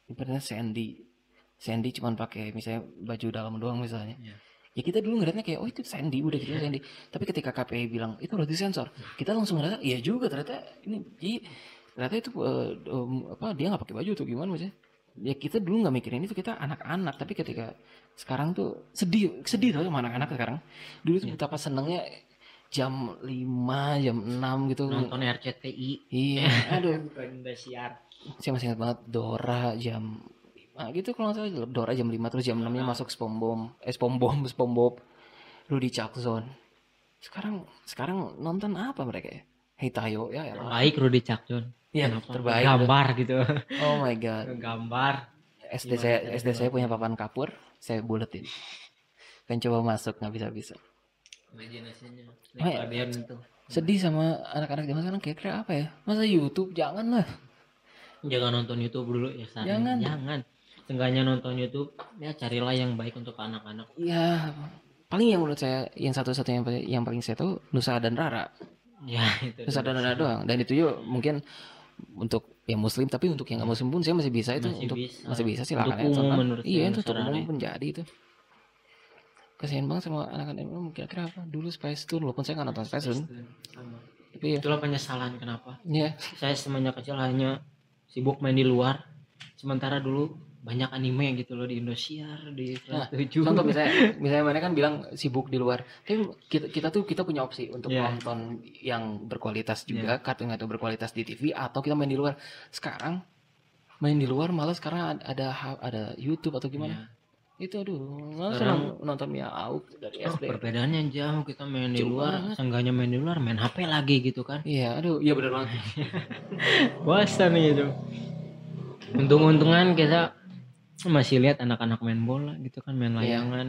ibaratnya Sandy, Sandy cuman pakai misalnya baju dalam doang misalnya. Iya. Ya kita dulu ngeliatnya kayak oh itu Sandy udah gitu Sandy. Tapi ketika KPI bilang itu udah disensor, kita langsung ngerasa iya juga ternyata ini iya, ternyata itu eh, em, apa dia nggak pakai baju tuh gimana maksudnya? Ya kita dulu nggak mikirin itu kita anak-anak tapi ketika sekarang tuh sedih sedih tau sama anak-anak sekarang dulu tuh Iya. betapa senengnya jam 5 jam 6 gitu. Nonton RCTI iya. Aduh. Bukan Indosiar saya masih ingat banget Dora jam 5 gitu kalau nggak salah. Dora jam 5 terus jam 6 nya masuk SpongeBob eh SpongeBob SpongeBob. Rudy Chuckzone sekarang sekarang nonton apa mereka ya? Hey Tayo ya elah. baik Rudy Cakjon Iya, terbaik. Gambar gitu. Oh my god. Gambar. SD Gimana saya SD saya punya papan kapur saya buletin. Kan coba masuk nggak bisa bisa imajinasinya. Iya. Nickelodeon itu. Sedih sama anak-anak zaman sekarang kira-kira apa ya? Masa YouTube? Jangan lah jangan nonton YouTube dulu ya saran. Jangan. jangan. Seenggaknya nonton YouTube ya carilah yang baik untuk anak-anak. Ya paling yang menurut saya yang satu-satunya yang, paling- yang paling saya tahu Nusa dan Rara. Ya itu Nusa dan Rara doang. Dan itu yuk mungkin untuk yang muslim tapi untuk yang nggak muslim pun saya masih bisa itu. Masih untuk bisa. masih bisa Untuk silakan ya, umum menurut iya itu untuk umum pun jadi itu kasihan banget sama anak-anak umum kira-kira apa? Dulu Spice Tune walaupun saya nggak nonton Spice Tune tapi ya. Itulah penyesalan kenapa. Ya saya semenjak kecil hanya sibuk main di luar. Sementara dulu banyak anime gitu loh di Indosiar di Nah, contoh misalnya misalnya mana kan bilang sibuk di luar. Tapi kita, kita tuh kita punya opsi untuk Iya. nonton yang berkualitas juga kartun atau berkualitas di TV atau kita main di luar. Sekarang main di luar malah sekarang ada ada, YouTube atau gimana? Ya. Itu aduh. Senang nonton Mia Auk dari Oh, SD perbedaannya jauh kita main di luar banget. seenggaknya main di luar main HP lagi gitu kan. Iya aduh. Iya benar banget. Bosan gitu untung-untungan kita masih lihat anak-anak main bola gitu kan main Iya. layangan.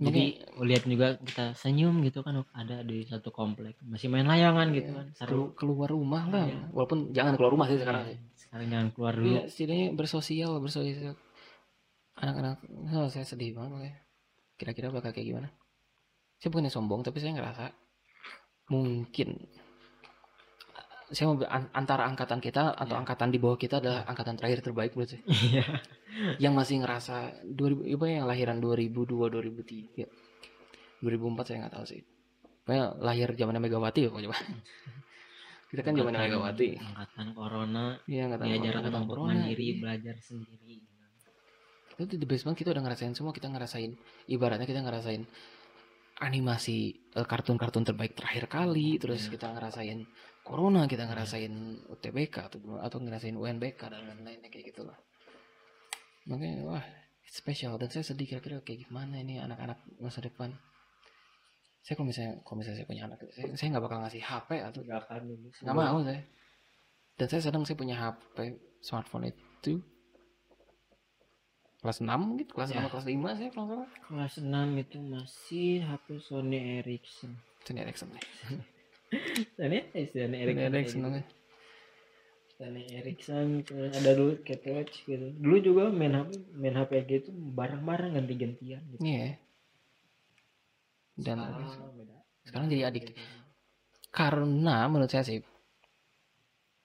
Jadi lihat juga kita senyum gitu kan ada di satu komplek. Masih main layangan gitu kan seru. Kelu- keluar rumah lah. Iya. walaupun jangan keluar rumah sih sekarang sih. Sekarang jangan keluar dulu ya, setidaknya bersosial bersosial anak-anak oh, saya sedih banget makanya. kira-kira bakal kayak gimana? Saya bukannya sombong tapi saya ngerasa mungkin saya mau antara angkatan kita atau Iya. angkatan di bawah kita adalah angkatan terakhir terbaik menurut saya. Iya. yang masih ngerasa 2000 apa yang lahiran 2002 2003 2004 saya nggak tahu sih. Pokoknya lahir zamannya Megawati ya pokoknya. Kita kan Angkatan- Megawati. angkatan corona. Iya diajarkan angkatan untuk corona. mandiri belajar sendiri itu the best banget kita udah ngerasain semua kita ngerasain ibaratnya kita ngerasain animasi eh, kartun-kartun terbaik terakhir kali terus Iya. kita ngerasain corona kita ngerasain UTBK atau atau ngerasain UNBK dan lain-lainnya kayak gitulah. Makanya wah it's special. Dan saya sedih kira-kira kayak gimana ini anak-anak masa depan. Saya kalau misalnya kalau misalnya saya punya anak saya saya nggak bakal ngasih HP atau nggak akan nggak mau saya. Dan saya sedang saya punya HP smartphone itu kelas 6 gitu kelas Ya. 6 kelas 5 saya kalau salah. Kelas 6 itu masih HP Sony Ericsson. Sony Ericsson nih Sony eh, Sony Sony Ericsson. Ericsson gitu. namanya. Sony Ericsson terus ada dulu Catwatch gitu. Dulu juga main HP main HP gitu bareng-bareng ganti-gantian gitu. Iya. Dan Sekarang beda. sekarang jadi adik. Karena menurut saya sih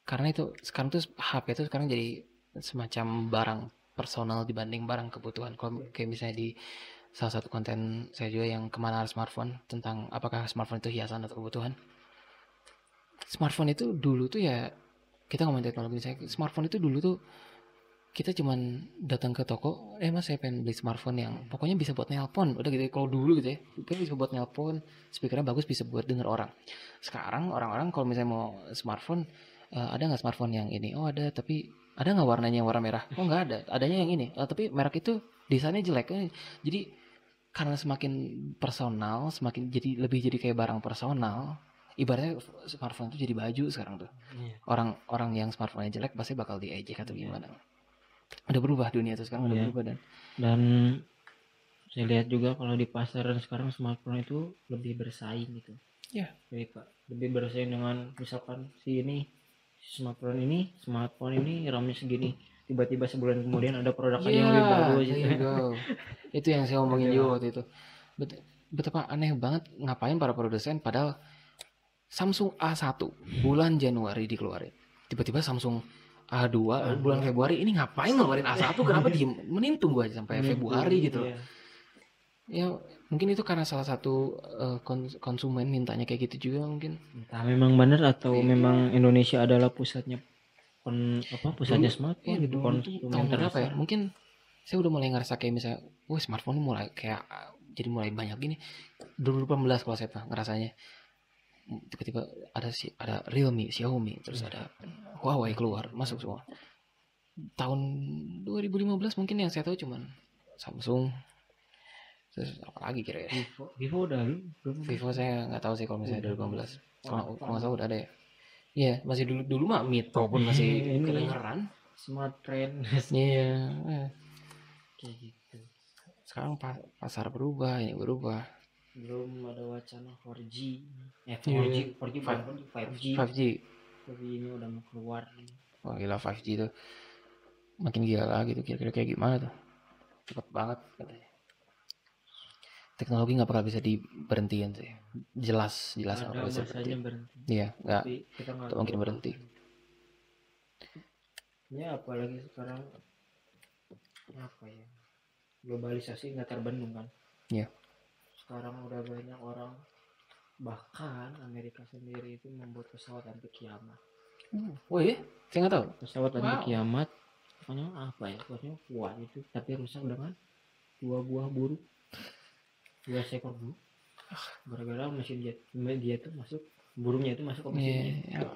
karena itu sekarang tuh HP itu sekarang jadi semacam barang personal dibanding barang kebutuhan. Kalau kayak misalnya di salah satu konten saya juga yang ke mana smartphone tentang apakah smartphone itu hiasan atau kebutuhan. Smartphone itu dulu tuh ya kita ngomongin teknologi saya smartphone itu dulu tuh kita cuman datang ke toko eh mas saya pengen beli smartphone yang pokoknya bisa buat nelpon. Udah gitu ya. kalau dulu gitu ya kita bisa buat nelpon speakernya bagus bisa buat denger orang. Sekarang orang-orang kalau misalnya mau smartphone eh, ada nggak smartphone yang ini? Oh ada tapi ada nggak warnanya yang warna merah? Oh nggak ada. Adanya yang ini. Eh, tapi merek itu desainnya jelek. Eh, jadi karena semakin personal semakin jadi lebih jadi kayak barang personal ibaratnya smartphone itu jadi baju sekarang tuh. Iya. orang orang yang smartphone-nya jelek pasti bakal diejek atau gimana. Udah berubah dunia itu sekarang udah Iya. berubah dan. Dan saya lihat juga kalau di pasaran sekarang smartphone itu lebih bersaing gitu. Iya. Jadi, Pak, lebih bersaing dengan misalkan si ini smartphone ini smartphone ini RAM-nya segini. Tiba-tiba sebulan kemudian ada produk lain yang lebih bagus there gitu itu yang saya ngomongin Iya. juga waktu itu. Bet- betapa aneh banget ngapain para produsen padahal Samsung A1 bulan Januari dikeluarin. Tiba-tiba Samsung A2 bulan Februari ini ngapain ngeluarin A1 kenapa diem? Mending tunggu aja sampai Februari gitu loh. Ya mungkin itu karena salah satu kons- konsumen mintanya kayak gitu juga mungkin entah memang benar atau Iya. memang Indonesia adalah pusatnya kon apa pusatnya Dulu- smartphone Iya, gitu dulu tuh konsumen tahun berapa ya? Mungkin saya udah mulai ngerasa kayak misalnya, wah smartphone ini mulai kayak uh, jadi mulai banyak gini. 2018 kalau saya pernah ngerasanya. Tiba-tiba ada si ada Realme, Xiaomi, terus ada Huawei keluar, masuk semua. Tahun 2015 mungkin yang saya tahu cuman Samsung. Terus apa lagi kira-kira? Vivo Vivo udah belum Vivo saya nggak tahu sih kalau misalnya Udah. 2015. Kalau kalau nggak salah udah ada ya. Iya, masih dulu dulu mah Mito pun masih Ini. kedengeran. smart trend Iya, eh. kayak gitu sekarang pa- pasar berubah ini berubah belum ada wacana 4G eh Iya. 4G 4G bukan 4G 5G 5G tapi ini udah mau keluar wah gila 5G tuh makin gila gitu kira-kira kayak gimana tuh cepet banget katanya teknologi nggak bakal bisa diberhentiin sih. Jelas jelas nggak bakal bisa berhenti. berhenti. Iya nggak nggak mungkin berhenti. ya apalagi sekarang apa ya globalisasi nggak terbendung kan? Iya. sekarang udah banyak orang bahkan Amerika sendiri itu membuat pesawat anti kiamat. Oh iya? Saya nggak tahu. Pesawat anti Wow. kiamat pokoknya apa ya pokoknya kuat itu tapi rusak dengan dua buah burung dua seekor burung gara-gara mesin dia dia tuh masuk burungnya itu masuk ke mesinnya. Iya, ya.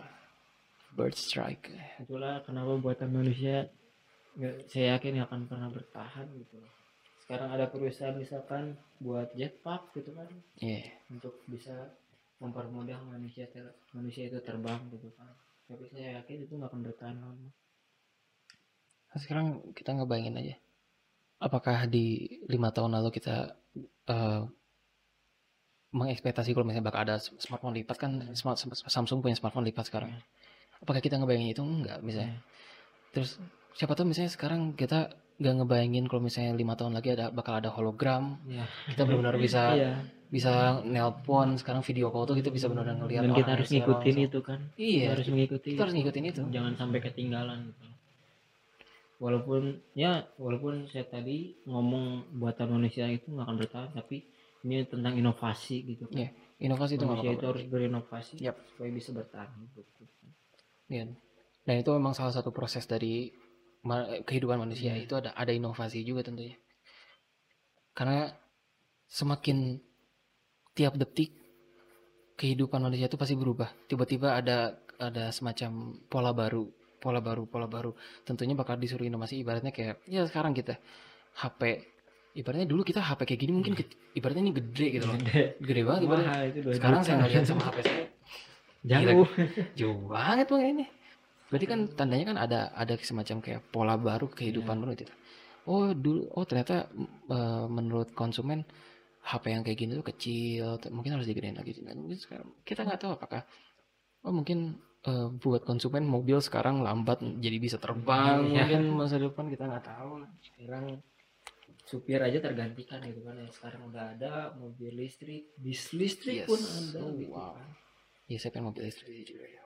bird strike. Itulah kenapa buatan manusia nggak saya yakin nggak akan pernah bertahan gitu. Sekarang ada perusahaan misalkan buat jetpack gitu kan. Iya. Untuk bisa mempermudah manusia ter- manusia itu terbang gitu kan. Tapi saya yakin itu nggak akan bertahan lama. Sekarang kita ngebayangin aja apakah di lima tahun lalu kita uh, mengekspektasi kalau misalnya bakal ada smartphone lipat kan smart, Samsung punya smartphone lipat sekarang. Apakah kita ngebayangin itu? Enggak misalnya. Terus siapa tahu misalnya sekarang kita nggak ngebayangin kalau misalnya lima tahun lagi ada bakal ada hologram. Ya. kita benar-benar bisa Iya. bisa nelpon sekarang video call tuh kita bisa benar-benar ngelihat dan kita orang harus secara ngikutin langsung. itu kan. Iya Kita harus mengikuti kita harus ngikutin itu. Jangan sampai ketinggalan gitu walaupun ya walaupun saya tadi ngomong buatan manusia itu nggak akan bertahan tapi ini tentang inovasi gitu kan Iya, inovasi itu manusia itu apa-apa harus berinovasi Yap. supaya bisa bertahan hidup gitu. Iya. dan itu memang salah satu proses dari ma- kehidupan manusia Iya. itu ada ada inovasi juga tentunya karena semakin tiap detik kehidupan manusia itu pasti berubah tiba-tiba ada ada semacam pola baru pola baru pola baru. Tentunya bakal disuruh inovasi ibaratnya kayak ya sekarang kita HP ibaratnya dulu kita HP kayak gini mungkin ke- ibaratnya ini gede gitu loh. Gede. gede banget ibaratnya. Mahal itu sekarang saya ngeliat sama HP saya jauh. Jauh banget bang ini. Berarti kan tandanya kan ada ada semacam kayak pola baru kehidupan baru gitu. Oh dulu oh ternyata eh, menurut konsumen HP yang kayak gini tuh kecil mungkin harus digedein lagi. Nah, mungkin sekarang kita nggak tahu apakah oh mungkin eh, buat konsumen mobil sekarang lambat jadi bisa terbang Iya. mungkin masa depan kita nggak tahu sekarang supir aja tergantikan gitu kan ya sekarang udah ada mobil listrik bis listrik Yes. pun ada Oh, gitu wow. kan. Iya saya pengen mobil listrik juga ya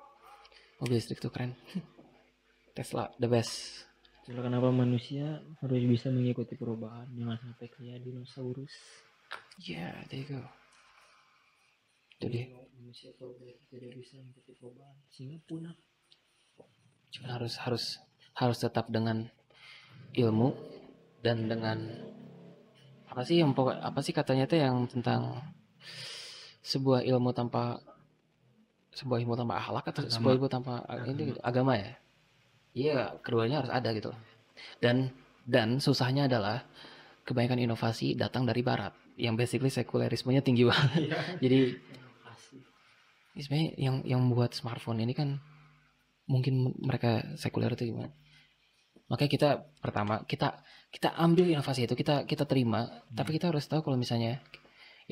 mobil listrik tuh keren Tesla the best Itulah kenapa manusia harus bisa mengikuti perubahan jangan sampai kayak dinosaurus Yeah, there you go. Itu dia. Kalau manusia kalau tidak bisa mengikuti perubahan sehingga punah Cuma harus harus harus tetap dengan ilmu dan dengan apa sih yang pokok apa sih katanya tuh yang tentang sebuah ilmu tanpa sebuah ilmu tanpa akhlak atau Agama. sebuah ilmu tanpa ini gitu, agama ya? Iya, keduanya harus ada gitu. Dan dan susahnya adalah kebanyakan inovasi datang dari barat yang basically sekulerismenya tinggi banget. Jadi inovasi Ini sebenarnya yang yang membuat smartphone ini kan mungkin mereka sekuler itu gimana? Makanya kita pertama kita kita ambil inovasi itu kita kita terima, tapi kita harus tahu kalau misalnya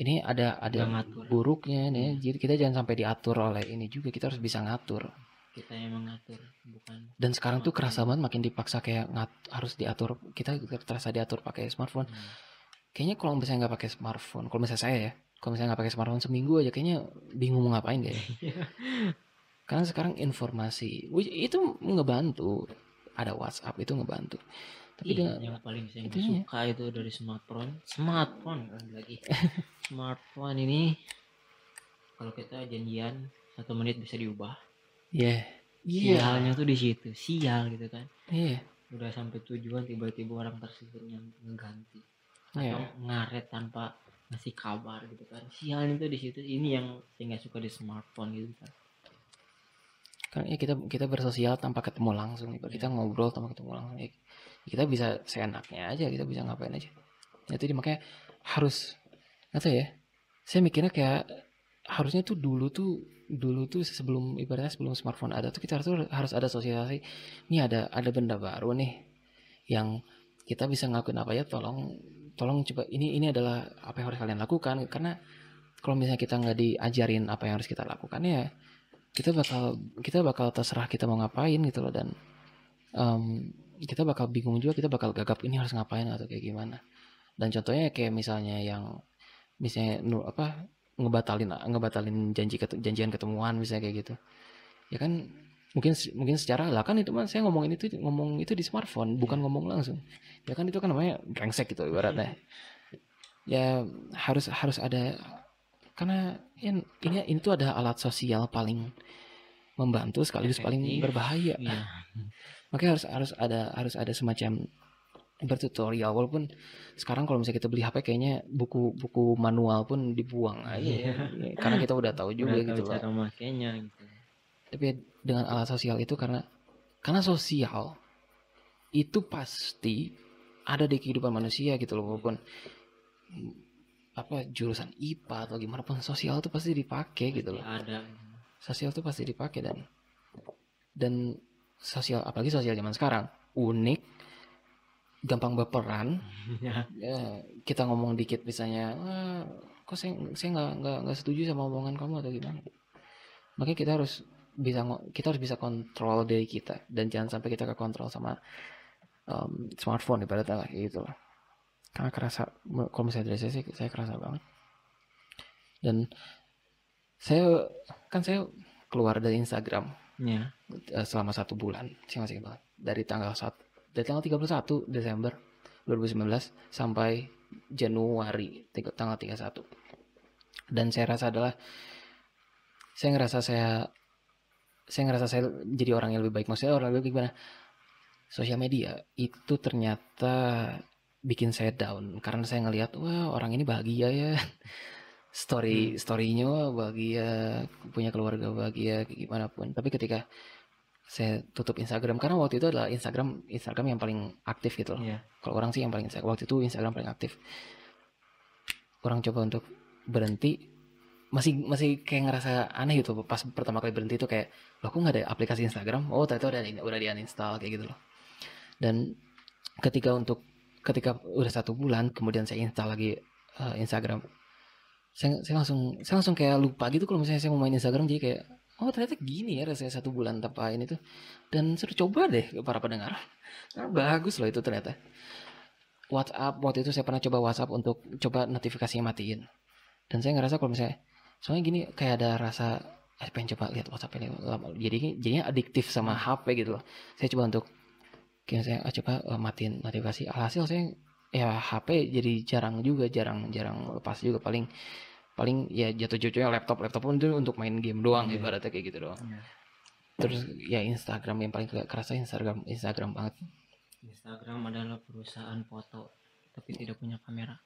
ini ada ada ngatur. buruknya nih. Jadi kita jangan sampai diatur oleh ini juga. Kita harus bisa ngatur. kita yang mengatur bukan Dan sekarang tuh kerasa banget makin dipaksa kayak ngat, harus diatur. Kita terasa diatur pakai smartphone. Hmm. Kayaknya kalau misalnya nggak pakai smartphone, kalau misalnya saya ya, kalau misalnya nggak pakai smartphone seminggu aja, kayaknya bingung mau ngapain deh. Karena sekarang informasi, itu ngebantu. Ada WhatsApp itu ngebantu. Tapi Iya, dengan yang paling saya nggak Itunya. suka itu dari smartphone smartphone lagi smartphone ini kalau kita janjian satu menit bisa diubah ya, iya, sialnya tuh di situ sial gitu kan iya, udah sampai tujuan tiba-tiba orang tersebut yang mengganti iya. atau ngaret tanpa ngasih kabar gitu kan sialnya tuh di situ ini yang saya nggak suka di smartphone gitu kan Kan ya kita kita bersosial tanpa ketemu langsung. Ibarat Kita ngobrol tanpa ketemu langsung. Ya, kita bisa seenaknya aja, kita bisa ngapain aja. Ya, Itu makanya harus nggak tahu ya. Saya mikirnya kayak harusnya tuh dulu tuh dulu tuh sebelum ibaratnya sebelum smartphone ada tuh kita harus harus ada sosialisasi. Ini ada ada benda baru nih yang kita bisa ngelakuin apa ya tolong tolong coba ini ini adalah apa yang harus kalian lakukan. Karena kalau misalnya kita nggak diajarin apa yang harus kita lakukan ya kita bakal kita bakal terserah kita mau ngapain gitu loh. Dan em, kita bakal bingung juga kita bakal gagap ini harus ngapain atau kayak gimana. Dan contohnya kayak misalnya yang misalnya apa ngebatalin ngebatalin janji janjian ketemuan misalnya kayak gitu. Ya kan mungkin mungkin secara lah kan itu mah saya ngomong itu ngomong itu di smartphone bukan ngomong langsung. Ya kan itu kan namanya brengsek gitu ibaratnya. Ya harus harus ada karena ya, ini ini tuh ada alat sosial paling membantu sekaligus paling berbahaya. Iya. Makanya harus harus ada harus ada semacam bertutorial walaupun sekarang kalau misalnya kita beli HP kayaknya buku-buku manual pun dibuang aja ya. karena kita udah tahu juga Udah tahu gitu loh. cara makainya gitu tapi dengan alat sosial itu karena karena sosial itu pasti ada di kehidupan manusia gitu loh walaupun apa jurusan IPA atau gimana pun sosial itu pasti dipakai gitu loh. Ada. Sosial itu pasti dipakai dan dan sosial apalagi sosial zaman sekarang unik gampang baperan. Ya. ya, kita ngomong dikit misalnya "Wah, kok saya saya nggak nggak nggak setuju sama omongan kamu atau gimana? Makanya kita harus bisa kita harus bisa kontrol diri kita. Dan jangan sampai kita kekontrol sama um, smartphone ibaratnya lah gitu lah. Karena kerasa kalau misalnya dari saya sih saya kerasa banget. Dan saya kan saya keluar dari Instagram Ya. eh, selama satu bulan. Saya masih banget. Dari tanggal 1 dari tanggal 31 Desember 2019 sampai Januari tiga- tanggal 31 dan saya rasa adalah saya ngerasa saya saya ngerasa saya jadi orang yang lebih baik. Maksudnya orang lebih baik gimana? Sosial media itu ternyata bikin saya down. Karena saya ngelihat wah orang ini bahagia ya. Story storynya wah, bahagia. Punya keluarga bahagia gimana pun. Tapi ketika saya tutup Instagram karena waktu itu adalah Instagram Instagram yang paling aktif gitu loh. Iya. kalau orang sih yang paling waktu itu Instagram paling aktif. Orang coba untuk berhenti masih masih kayak ngerasa aneh gitu pas pertama kali berhenti itu kayak loh kok nggak ada aplikasi Instagram? Oh ternyata udah udah di uninstall kayak gitu loh. Dan ketika untuk ketika udah satu bulan kemudian saya install lagi eh, Instagram saya, saya langsung saya langsung kayak lupa gitu kalau misalnya saya mau main Instagram jadi kayak oh ternyata gini ya rasanya satu bulan tanpa ini tuh. Dan suruh coba deh para pendengar. Karena bagus loh itu ternyata. WhatsApp waktu itu saya pernah coba WhatsApp untuk coba notifikasinya matiin. Dan saya ngerasa kalau misalnya soalnya gini kayak ada rasa eh, pengen coba lihat WhatsApp ini. Lama jadi jadinya adiktif sama HP gitu loh. Saya coba untuk kayak saya ah, coba eh, matiin notifikasi. Alhasil saya ya HP jadi jarang juga jarang jarang lepas juga. Paling paling ya jatuh jatuhnya laptop. Laptop pun itu untuk main game doang Iya. ibaratnya kayak gitu doang. Iya. terus ya Instagram yang paling kerasa Instagram Instagram banget. Instagram adalah perusahaan foto tapi tidak punya kamera.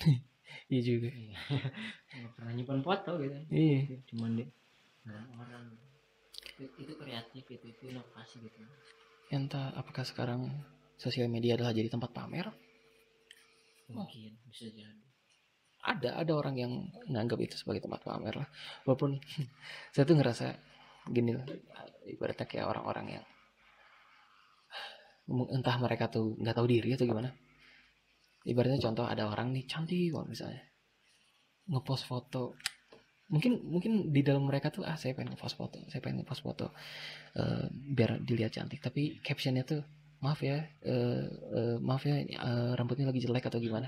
iya juga Iya. Nggak pernah nyimpan foto gitu. iya Cuman di orang-orang itu, itu kreatif itu itu inovasi gitu. entah apakah sekarang sosial media adalah jadi tempat pamer Mungkin bisa jadi. ada ada orang yang nganggap itu sebagai tempat pamer lah walaupun saya tuh ngerasa gini loh, ibaratnya kayak orang-orang yang entah mereka tuh nggak tahu diri atau gimana ibaratnya contoh ada orang nih cantik kalau misalnya. Ngepost foto. Mungkin mungkin di dalam mereka tuh ah saya pengen ngepost foto saya pengen ngepost foto eh, biar dilihat cantik. Tapi captionnya tuh maaf ya eh, eh, maaf ya eh, rambutnya lagi jelek atau gimana?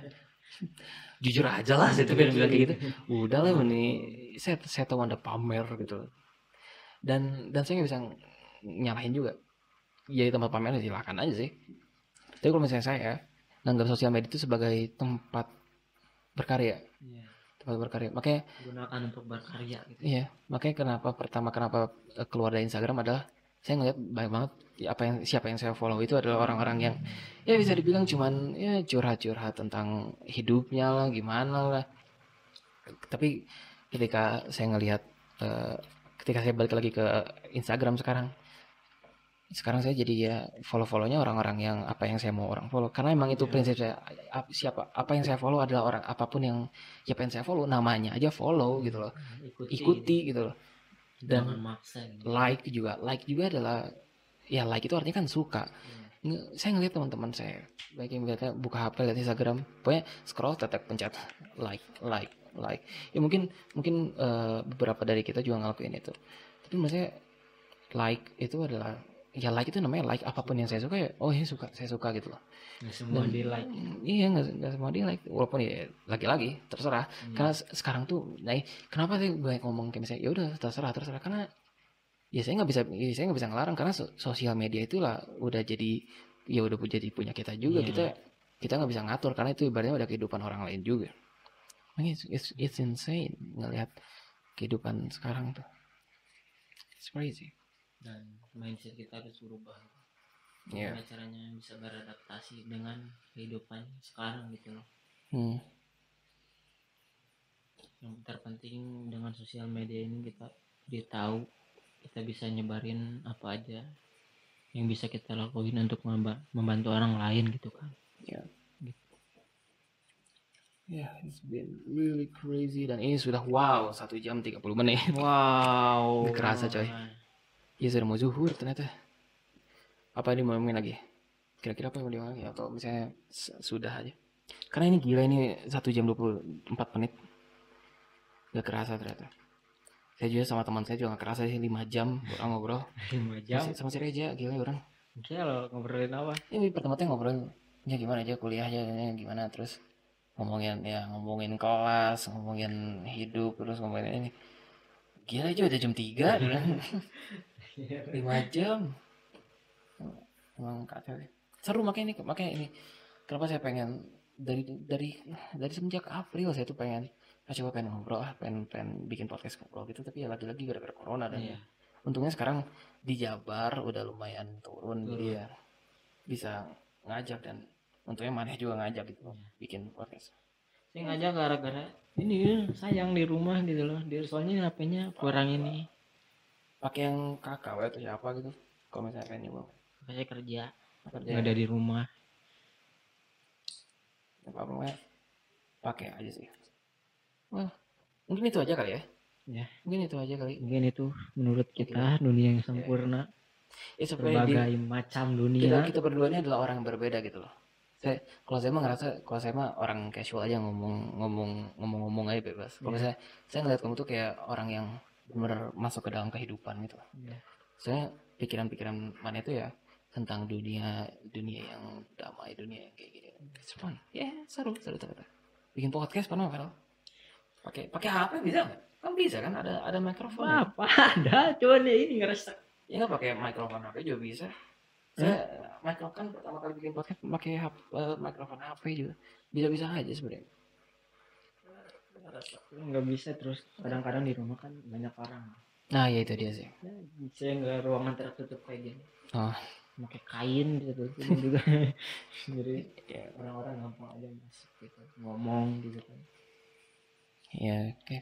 Jujur aja lah saya tuh bilang bilang kayak gitu. Udah lah ini saya saya tahu anda pamer gitu dan dan saya nggak bisa nyalahin juga. Jadi tempat pamer ya silakan aja sih. Tapi kalau misalnya saya nganggap sosial media itu sebagai tempat berkarya. Iya. tempat berkarya. Makanya Gunakan untuk berkarya gitu. iya. Makanya kenapa pertama kenapa eh, keluar dari Instagram adalah saya ngeliat banyak banget ya, apa yang siapa yang saya follow itu adalah orang-orang yang ya bisa dibilang cuman ya curhat-curhat tentang hidupnya lah gimana lah. Tapi ketika saya ngelihat eh, ketika saya balik lagi ke Instagram sekarang sekarang saya jadi ya follow-follownya orang-orang yang apa yang saya mau orang follow karena emang itu Iya. prinsip saya ap- siapa apa yang saya follow adalah orang apa pun yang siapa yang saya follow namanya aja follow gitu loh Ikuti. ikuti gitu loh dan maksa. Gitu. like juga like juga adalah ya like itu artinya kan suka Iya. Nge- saya ngeliat teman-teman saya baik yang biasanya buka HP lihat Instagram pokoknya scroll tetek pencet like like like ya mungkin mungkin eh, beberapa dari kita juga ngelakuin itu tapi maksudnya like itu adalah ya like itu namanya like apa pun yang saya suka ya oh ini suka saya suka gitu loh. Nggak semua Dan- di like. Iya nggak nggak semua dia like walaupun ya lagi-lagi terserah. Hmm. karena se- sekarang tuh nah kenapa sih banyak ngomong kayak misalnya ya udah terserah terserah. Karena ya saya nggak bisa ya saya nggak bisa ngelarang karena so- sosial media itulah udah jadi ya udah jadi punya kita juga. Iya. kita kita nggak bisa ngatur karena itu ibaratnya udah kehidupan orang lain juga. It's, it's, it's insane ngelihat kehidupan sekarang tuh. It's crazy. Dan mindset kita harus berubah. Iya. Gimana caranya bisa beradaptasi dengan kehidupan sekarang gitu loh. hmm. Yang terpenting dengan sosial media ini kita dia tahu kita bisa nyebarin apa aja yang bisa kita lakuin untuk memba- membantu orang lain gitu kan. Ya. Ya, it's been really crazy dan ini sudah wow satu jam 30 menit. Wow. Kerasa, coy. Ya sudah mau zuhur ternyata. Apa ini mau ngomongin lagi? kira-kira apa yang mau diomongin? Atau misalnya sudah aja. Karena ini gila ini satu jam 24 menit. Gak kerasa ternyata. Saya juga sama teman saya juga gak kerasa sih 5 jam orang ngobrol. Lima jam? Masih- sama si Reja gila orang. Oke lo ngobrolin apa? Ini pertama tuh ngobrol. Ya gimana aja kuliahnya ya, gimana terus ngomongin ya ngomongin kelas ngomongin hidup terus ngomongin ini. Gila aja udah jam 3 bilang lima jam? Emang kacau seru makanya ini makanya ini. Kenapa saya pengen dari dari dari semenjak April saya tuh pengen ah, coba pengen ngobrol ah pengen pengen bikin podcast ngobrol gitu. Tapi ya lagi-lagi gara-gara corona dan Iya. untungnya sekarang di Jabar udah lumayan turun. Jadi ya bisa ngajak dan untungnya maneh juga ngajak gitu Iya. bikin podcast. Saya ngajak gara-gara ini sayang di rumah gitu loh. Dia soalnya HP-nya kurang ini pakai yang kakak atau siapa gitu. Kalau misalnya pengen nyoba. Saya kerja. Kerja. Nggak ada di rumah. Apa apa pakai aja sih. Wah, mungkin itu aja kali ya? Ya. mungkin itu aja kali. Mungkin itu menurut kita dunia yang sempurna. Ya di- berbagai macam kita dunia. kita berdua ini adalah orang yang berbeda gitu loh. Saya kalau saya mah ngerasa kalau saya mah orang casual aja ngomong ngomong ngomong ngomong aja bebas. Kalau Iya. saya saya ngeliat kamu tuh kayak orang yang benar masuk ke dalam kehidupan gitu. Iya. saya pikiran-pikiran mana itu ya tentang dunia dunia yang damai dunia yang kayak gini. It's fun ya seru seru ternyata bikin podcast pernah kan pakai pakai HP bisa nggak? Kan bisa kan ada ada mikrofon. Ya? apa? Ada cuman ya ini ngerasa ya nggak pakai mikrofon HP juga bisa. Saya mikrofon kan pertama kali bikin podcast pakai HP, eh, mikrofon HP juga. Bisa bisa aja sebenarnya nggak bisa terus kadang-kadang di rumah kan banyak orang. Nah ya itu dia sih. Ya, saya nggak ruangan tertutup kayak gini. Oh pakai kain gitu ini juga. Jadi ya orang-orang gampang aja masuk gitu ngomong gitu kan. Ya oke.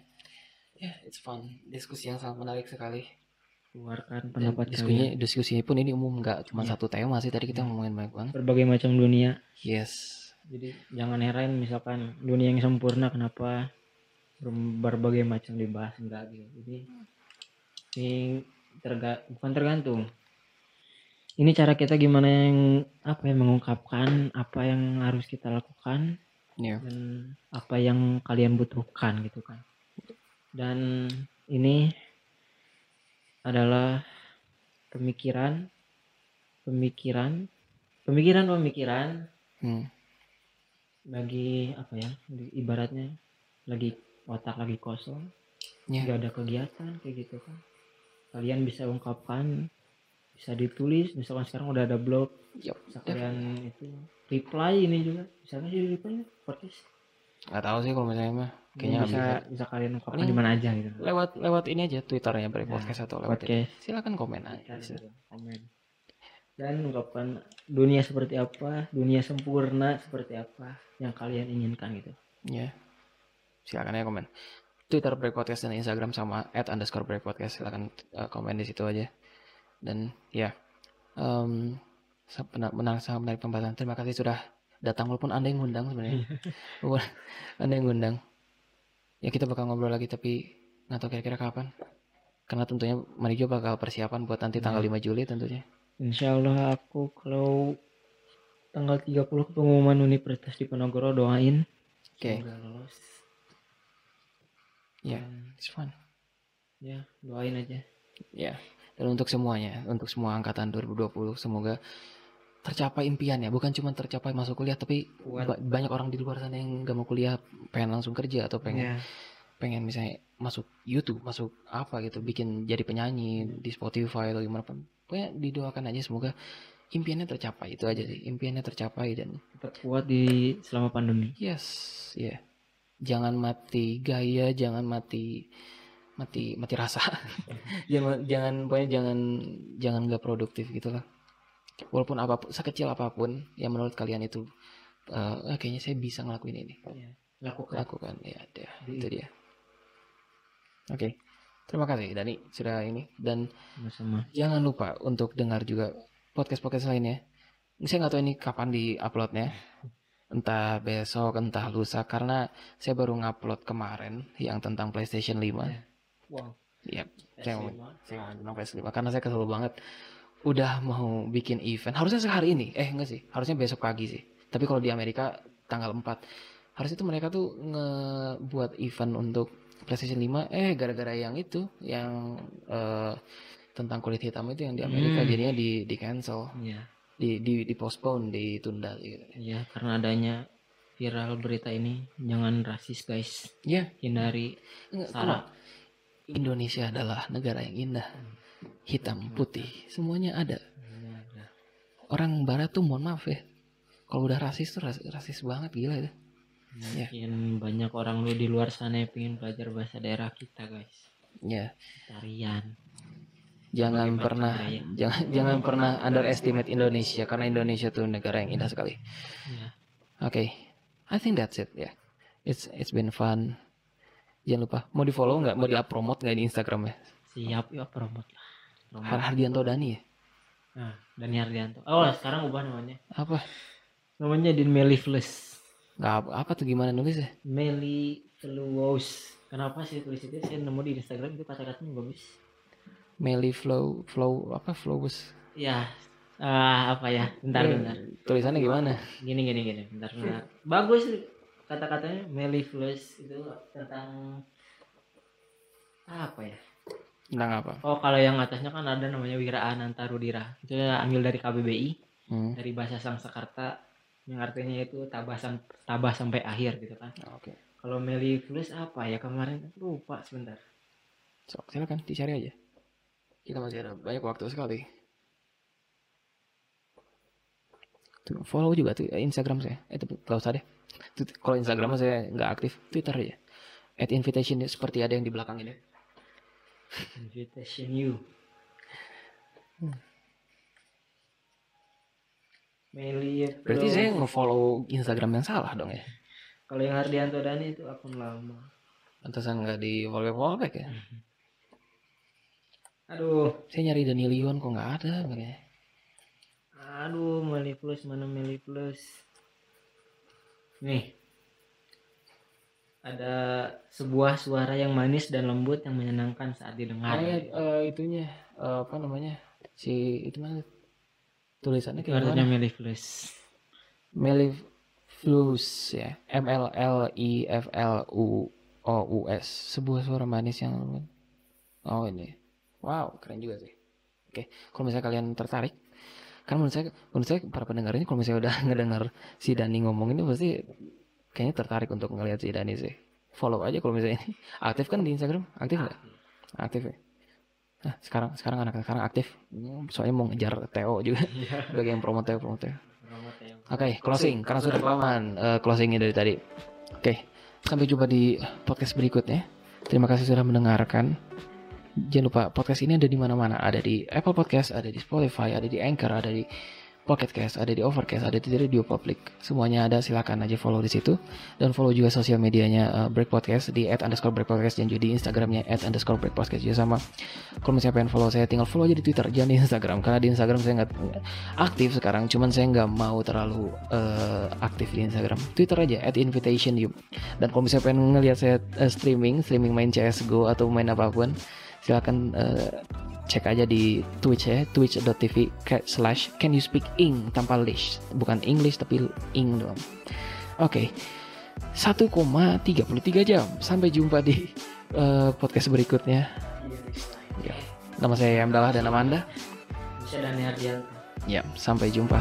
Ya it's fun. Diskusi yang sangat menarik sekali. Keluarkan Dan pendapat diskusinya kalian. diskusinya pun ini umum nggak cuma Iya. satu tema sih tadi kita ngomongin banyak banget. Berbagai macam dunia. Yes. Jadi jangan heran misalkan dunia yang sempurna kenapa berbagai macam dibahas enggak gitu. Jadi ini terga bukan tergantung. Ini cara kita gimana yang apa yang mengungkapkan apa yang harus kita lakukan ya dan apa yang kalian butuhkan gitu kan. Dan ini adalah pemikiran pemikiran pemikiran pemikiran hmm. lagi apa ya ibaratnya lagi otak lagi kosong. Ya. nggak ada kegiatan kayak gitu kan. Kalian bisa ungkapkan bisa ditulis. Misalkan sekarang udah ada blog Yup. bisa kalian itu reply ini juga. Misalnya sih reply podcast? Nggak tahu sih kalau misalnya mah. Ini kayaknya nggak bisa bisa. bisa kalian ungkapkan di mana aja gitu. lewat lewat ini aja twitternya break Nah, podcast atau lewat ini. podcast. Silakan komen aja. Bisa. komen. Dan ungkapkan dunia seperti apa dunia sempurna seperti apa yang kalian inginkan gitu. Ya silakan ya komen. Twitter break podcast dan instagram sama at underscore break podcast silakan uh, komen di situ aja. Dan ya sa- pena- menang sangat menarik pembahasan. Terima kasih sudah datang. Walaupun anda yang ngundang sebenarnya. Walaupun anda yang ngundang. Ya kita bakal ngobrol lagi tapi nggak tahu kira-kira kapan. Karena tentunya Marijo bakal persiapan buat nanti tanggal 5 Juli tentunya. Insya Allah aku kalau tanggal 30 pengumuman Universitas Diponegoro doain. Oke. semoga lolos ya Dan, it's fun ya doain aja Ya, dan untuk semuanya, untuk semua angkatan 2020, semoga tercapai impiannya. Bukan cuma tercapai masuk kuliah, tapi ba- banyak orang di luar sana yang gak mau kuliah, pengen langsung kerja atau pengen ya pengen misalnya masuk YouTube, masuk apa gitu, bikin jadi penyanyi di Spotify atau gimana pun. Pokoknya didoakan aja semoga impiannya tercapai. Itu aja sih, impiannya tercapai dan kuat di selama pandemi yes, ya. Jangan mati gaya, jangan mati mati mati rasa. jangan jangan pokoknya jangan jangan nggak produktif gitu lah. Walaupun apa pun sekecil apa pun yang menurut kalian itu "Ah, kayaknya saya bisa ngelakuin ini. lakukan Lakukan ya ada Di- itu dia. Oke. Terima kasih Dani sudah ini dan sama-sama jangan lupa untuk dengar juga podcast-podcast lainnya. Saya nggak tahu ini kapan di uploadnya. Entah besok, entah lusa karena saya baru ngupload kemarin yang tentang PlayStation 5. wow. Iya, saya ngomong, saya ngomong tentang PS5 karena saya kesel banget. Udah mau bikin event. Harusnya sehari ini. Eh enggak sih. Harusnya besok pagi sih. Tapi kalau di Amerika tanggal 4 harusnya tuh mereka tuh ngebuat event untuk PlayStation 5 eh gara-gara yang itu yang eh, tentang kulit hitam itu yang di Amerika Hmm. jadinya di di cancel. Iya. Di di di postpone ditunda gitu Iya, karena adanya viral berita ini jangan rasis guys. ya Hindari sara. Indonesia adalah negara yang indah hitam putih semuanya ada orang barat tuh mohon maaf ya kalau udah rasis tuh ras- rasis banget gila itu Ya. Mungkin banyak orang lu di luar sana yang pengen belajar bahasa daerah kita guys. ya Tarian. jangan pernah ya. jangan jangan pernah underestimate Indonesia karena Indonesia tuh negara yang indah sekali Ya. oke I think that's it ya it's it's been fun jangan lupa mau di follow nggak mau di up promote nggak di Instagram ya Siap ya promote lah. Har Hardianto Dani ya Nah, Dani Hardianto. Oh, sekarang ubah namanya. apa Namanya di Meliflus. nggak apa, apa tuh gimana nulisnya Melifluous. Kenapa sih tulis itu? Saya nemu di Instagram itu kata-katanya bagus. Meli flow flow apa flowus Ya, ah, apa ya? Bentar, bentar. tulisannya gimana Gini, gini, gini. Bentar, bentar. Bagus kata-katanya Melifluous itu tentang apa ya? tentang apa Oh, kalau yang atasnya kan ada namanya Wira Ananta Rudira. Itu ambil dari KBBI, Hmm, dari bahasa Sanskerta yang artinya itu tabah sam- tabah sampai akhir gitu kan. oke Kalau Melifluous apa ya kemarin lupa sebentar. so, silakan dicari aja kita masih ada banyak waktu sekali. Tuh, follow juga tuh eh, Instagram saya. Eh tapi nggak usah deh. Tuh, kalau Instagram saya nggak aktif Twitter aja. At invitation seperti ada yang di belakang ini. Invitation you. Melifluous. berarti saya nge-follow Instagram yang salah dong ya? Kalau yang Hardianto Dani itu akun lama. pantesan nggak di follow fallback ya Aduh, saya nyari Danilion kok nggak ada makanya aduh Meli Plus mana Meli Plus? Nih. Ada sebuah suara yang manis dan lembut yang menyenangkan saat didengar. Kayak eh, itunya eh, apa namanya si itu mana tulisannya kayak artinya? Meli Plus. Mellifluous ya M L L I F L U O U S sebuah suara manis yang lembut. oh ini wow keren juga sih. Oke kalau misalnya kalian tertarik kan menurut saya menurut saya para pendengar ini kalau misalnya udah ngedengar si Dani ngomong ini pasti kayaknya tertarik untuk ngelihat si Dani sih. Follow aja kalau misalnya ini. Aktif kan di Instagram? Aktif nggak? Aktif ya? Nah sekarang sekarang anak sekarang aktif. Hmm, soalnya mau ngejar Theo juga. Bagi yang promo Theo promo Theo Oke, closing. Karena sudah kelamaan eh, closingnya dari tadi. Oke, sampai jumpa di podcast berikutnya. Terima kasih sudah mendengarkan. Jangan lupa podcast ini ada di mana-mana. Ada di Apple Podcast, ada di Spotify, ada di Anchor, ada di Pocket Cast, ada di Overcast, ada di Radio Public. Semuanya ada, silakan aja follow di situ. Dan follow juga sosial medianya eh, Break Podcast di at underscore Break Podcast dan juga di Instagramnya at underscore Break Podcast juga sama. Kalau misalnya pengen follow saya, tinggal follow aja di Twitter, jangan di Instagram. Karena di Instagram saya nggak aktif sekarang, cuman saya nggak mau terlalu eh, aktif di Instagram. Twitter aja at invitation you. Dan kalau misalnya pengen ngelihat saya eh, streaming, streaming main CS:GO atau main apa pun, silakan eh, cek aja di Twitch ya, twitch.tv slash can you speak ing tanpa lish, bukan English tapi ing doang. Oke, 1,33 jam. Sampai jumpa di eh, podcast berikutnya. Ya. Nama saya Amdalah dan Amanda. Bisa Dani Hardianto. Ya, sampai jumpa.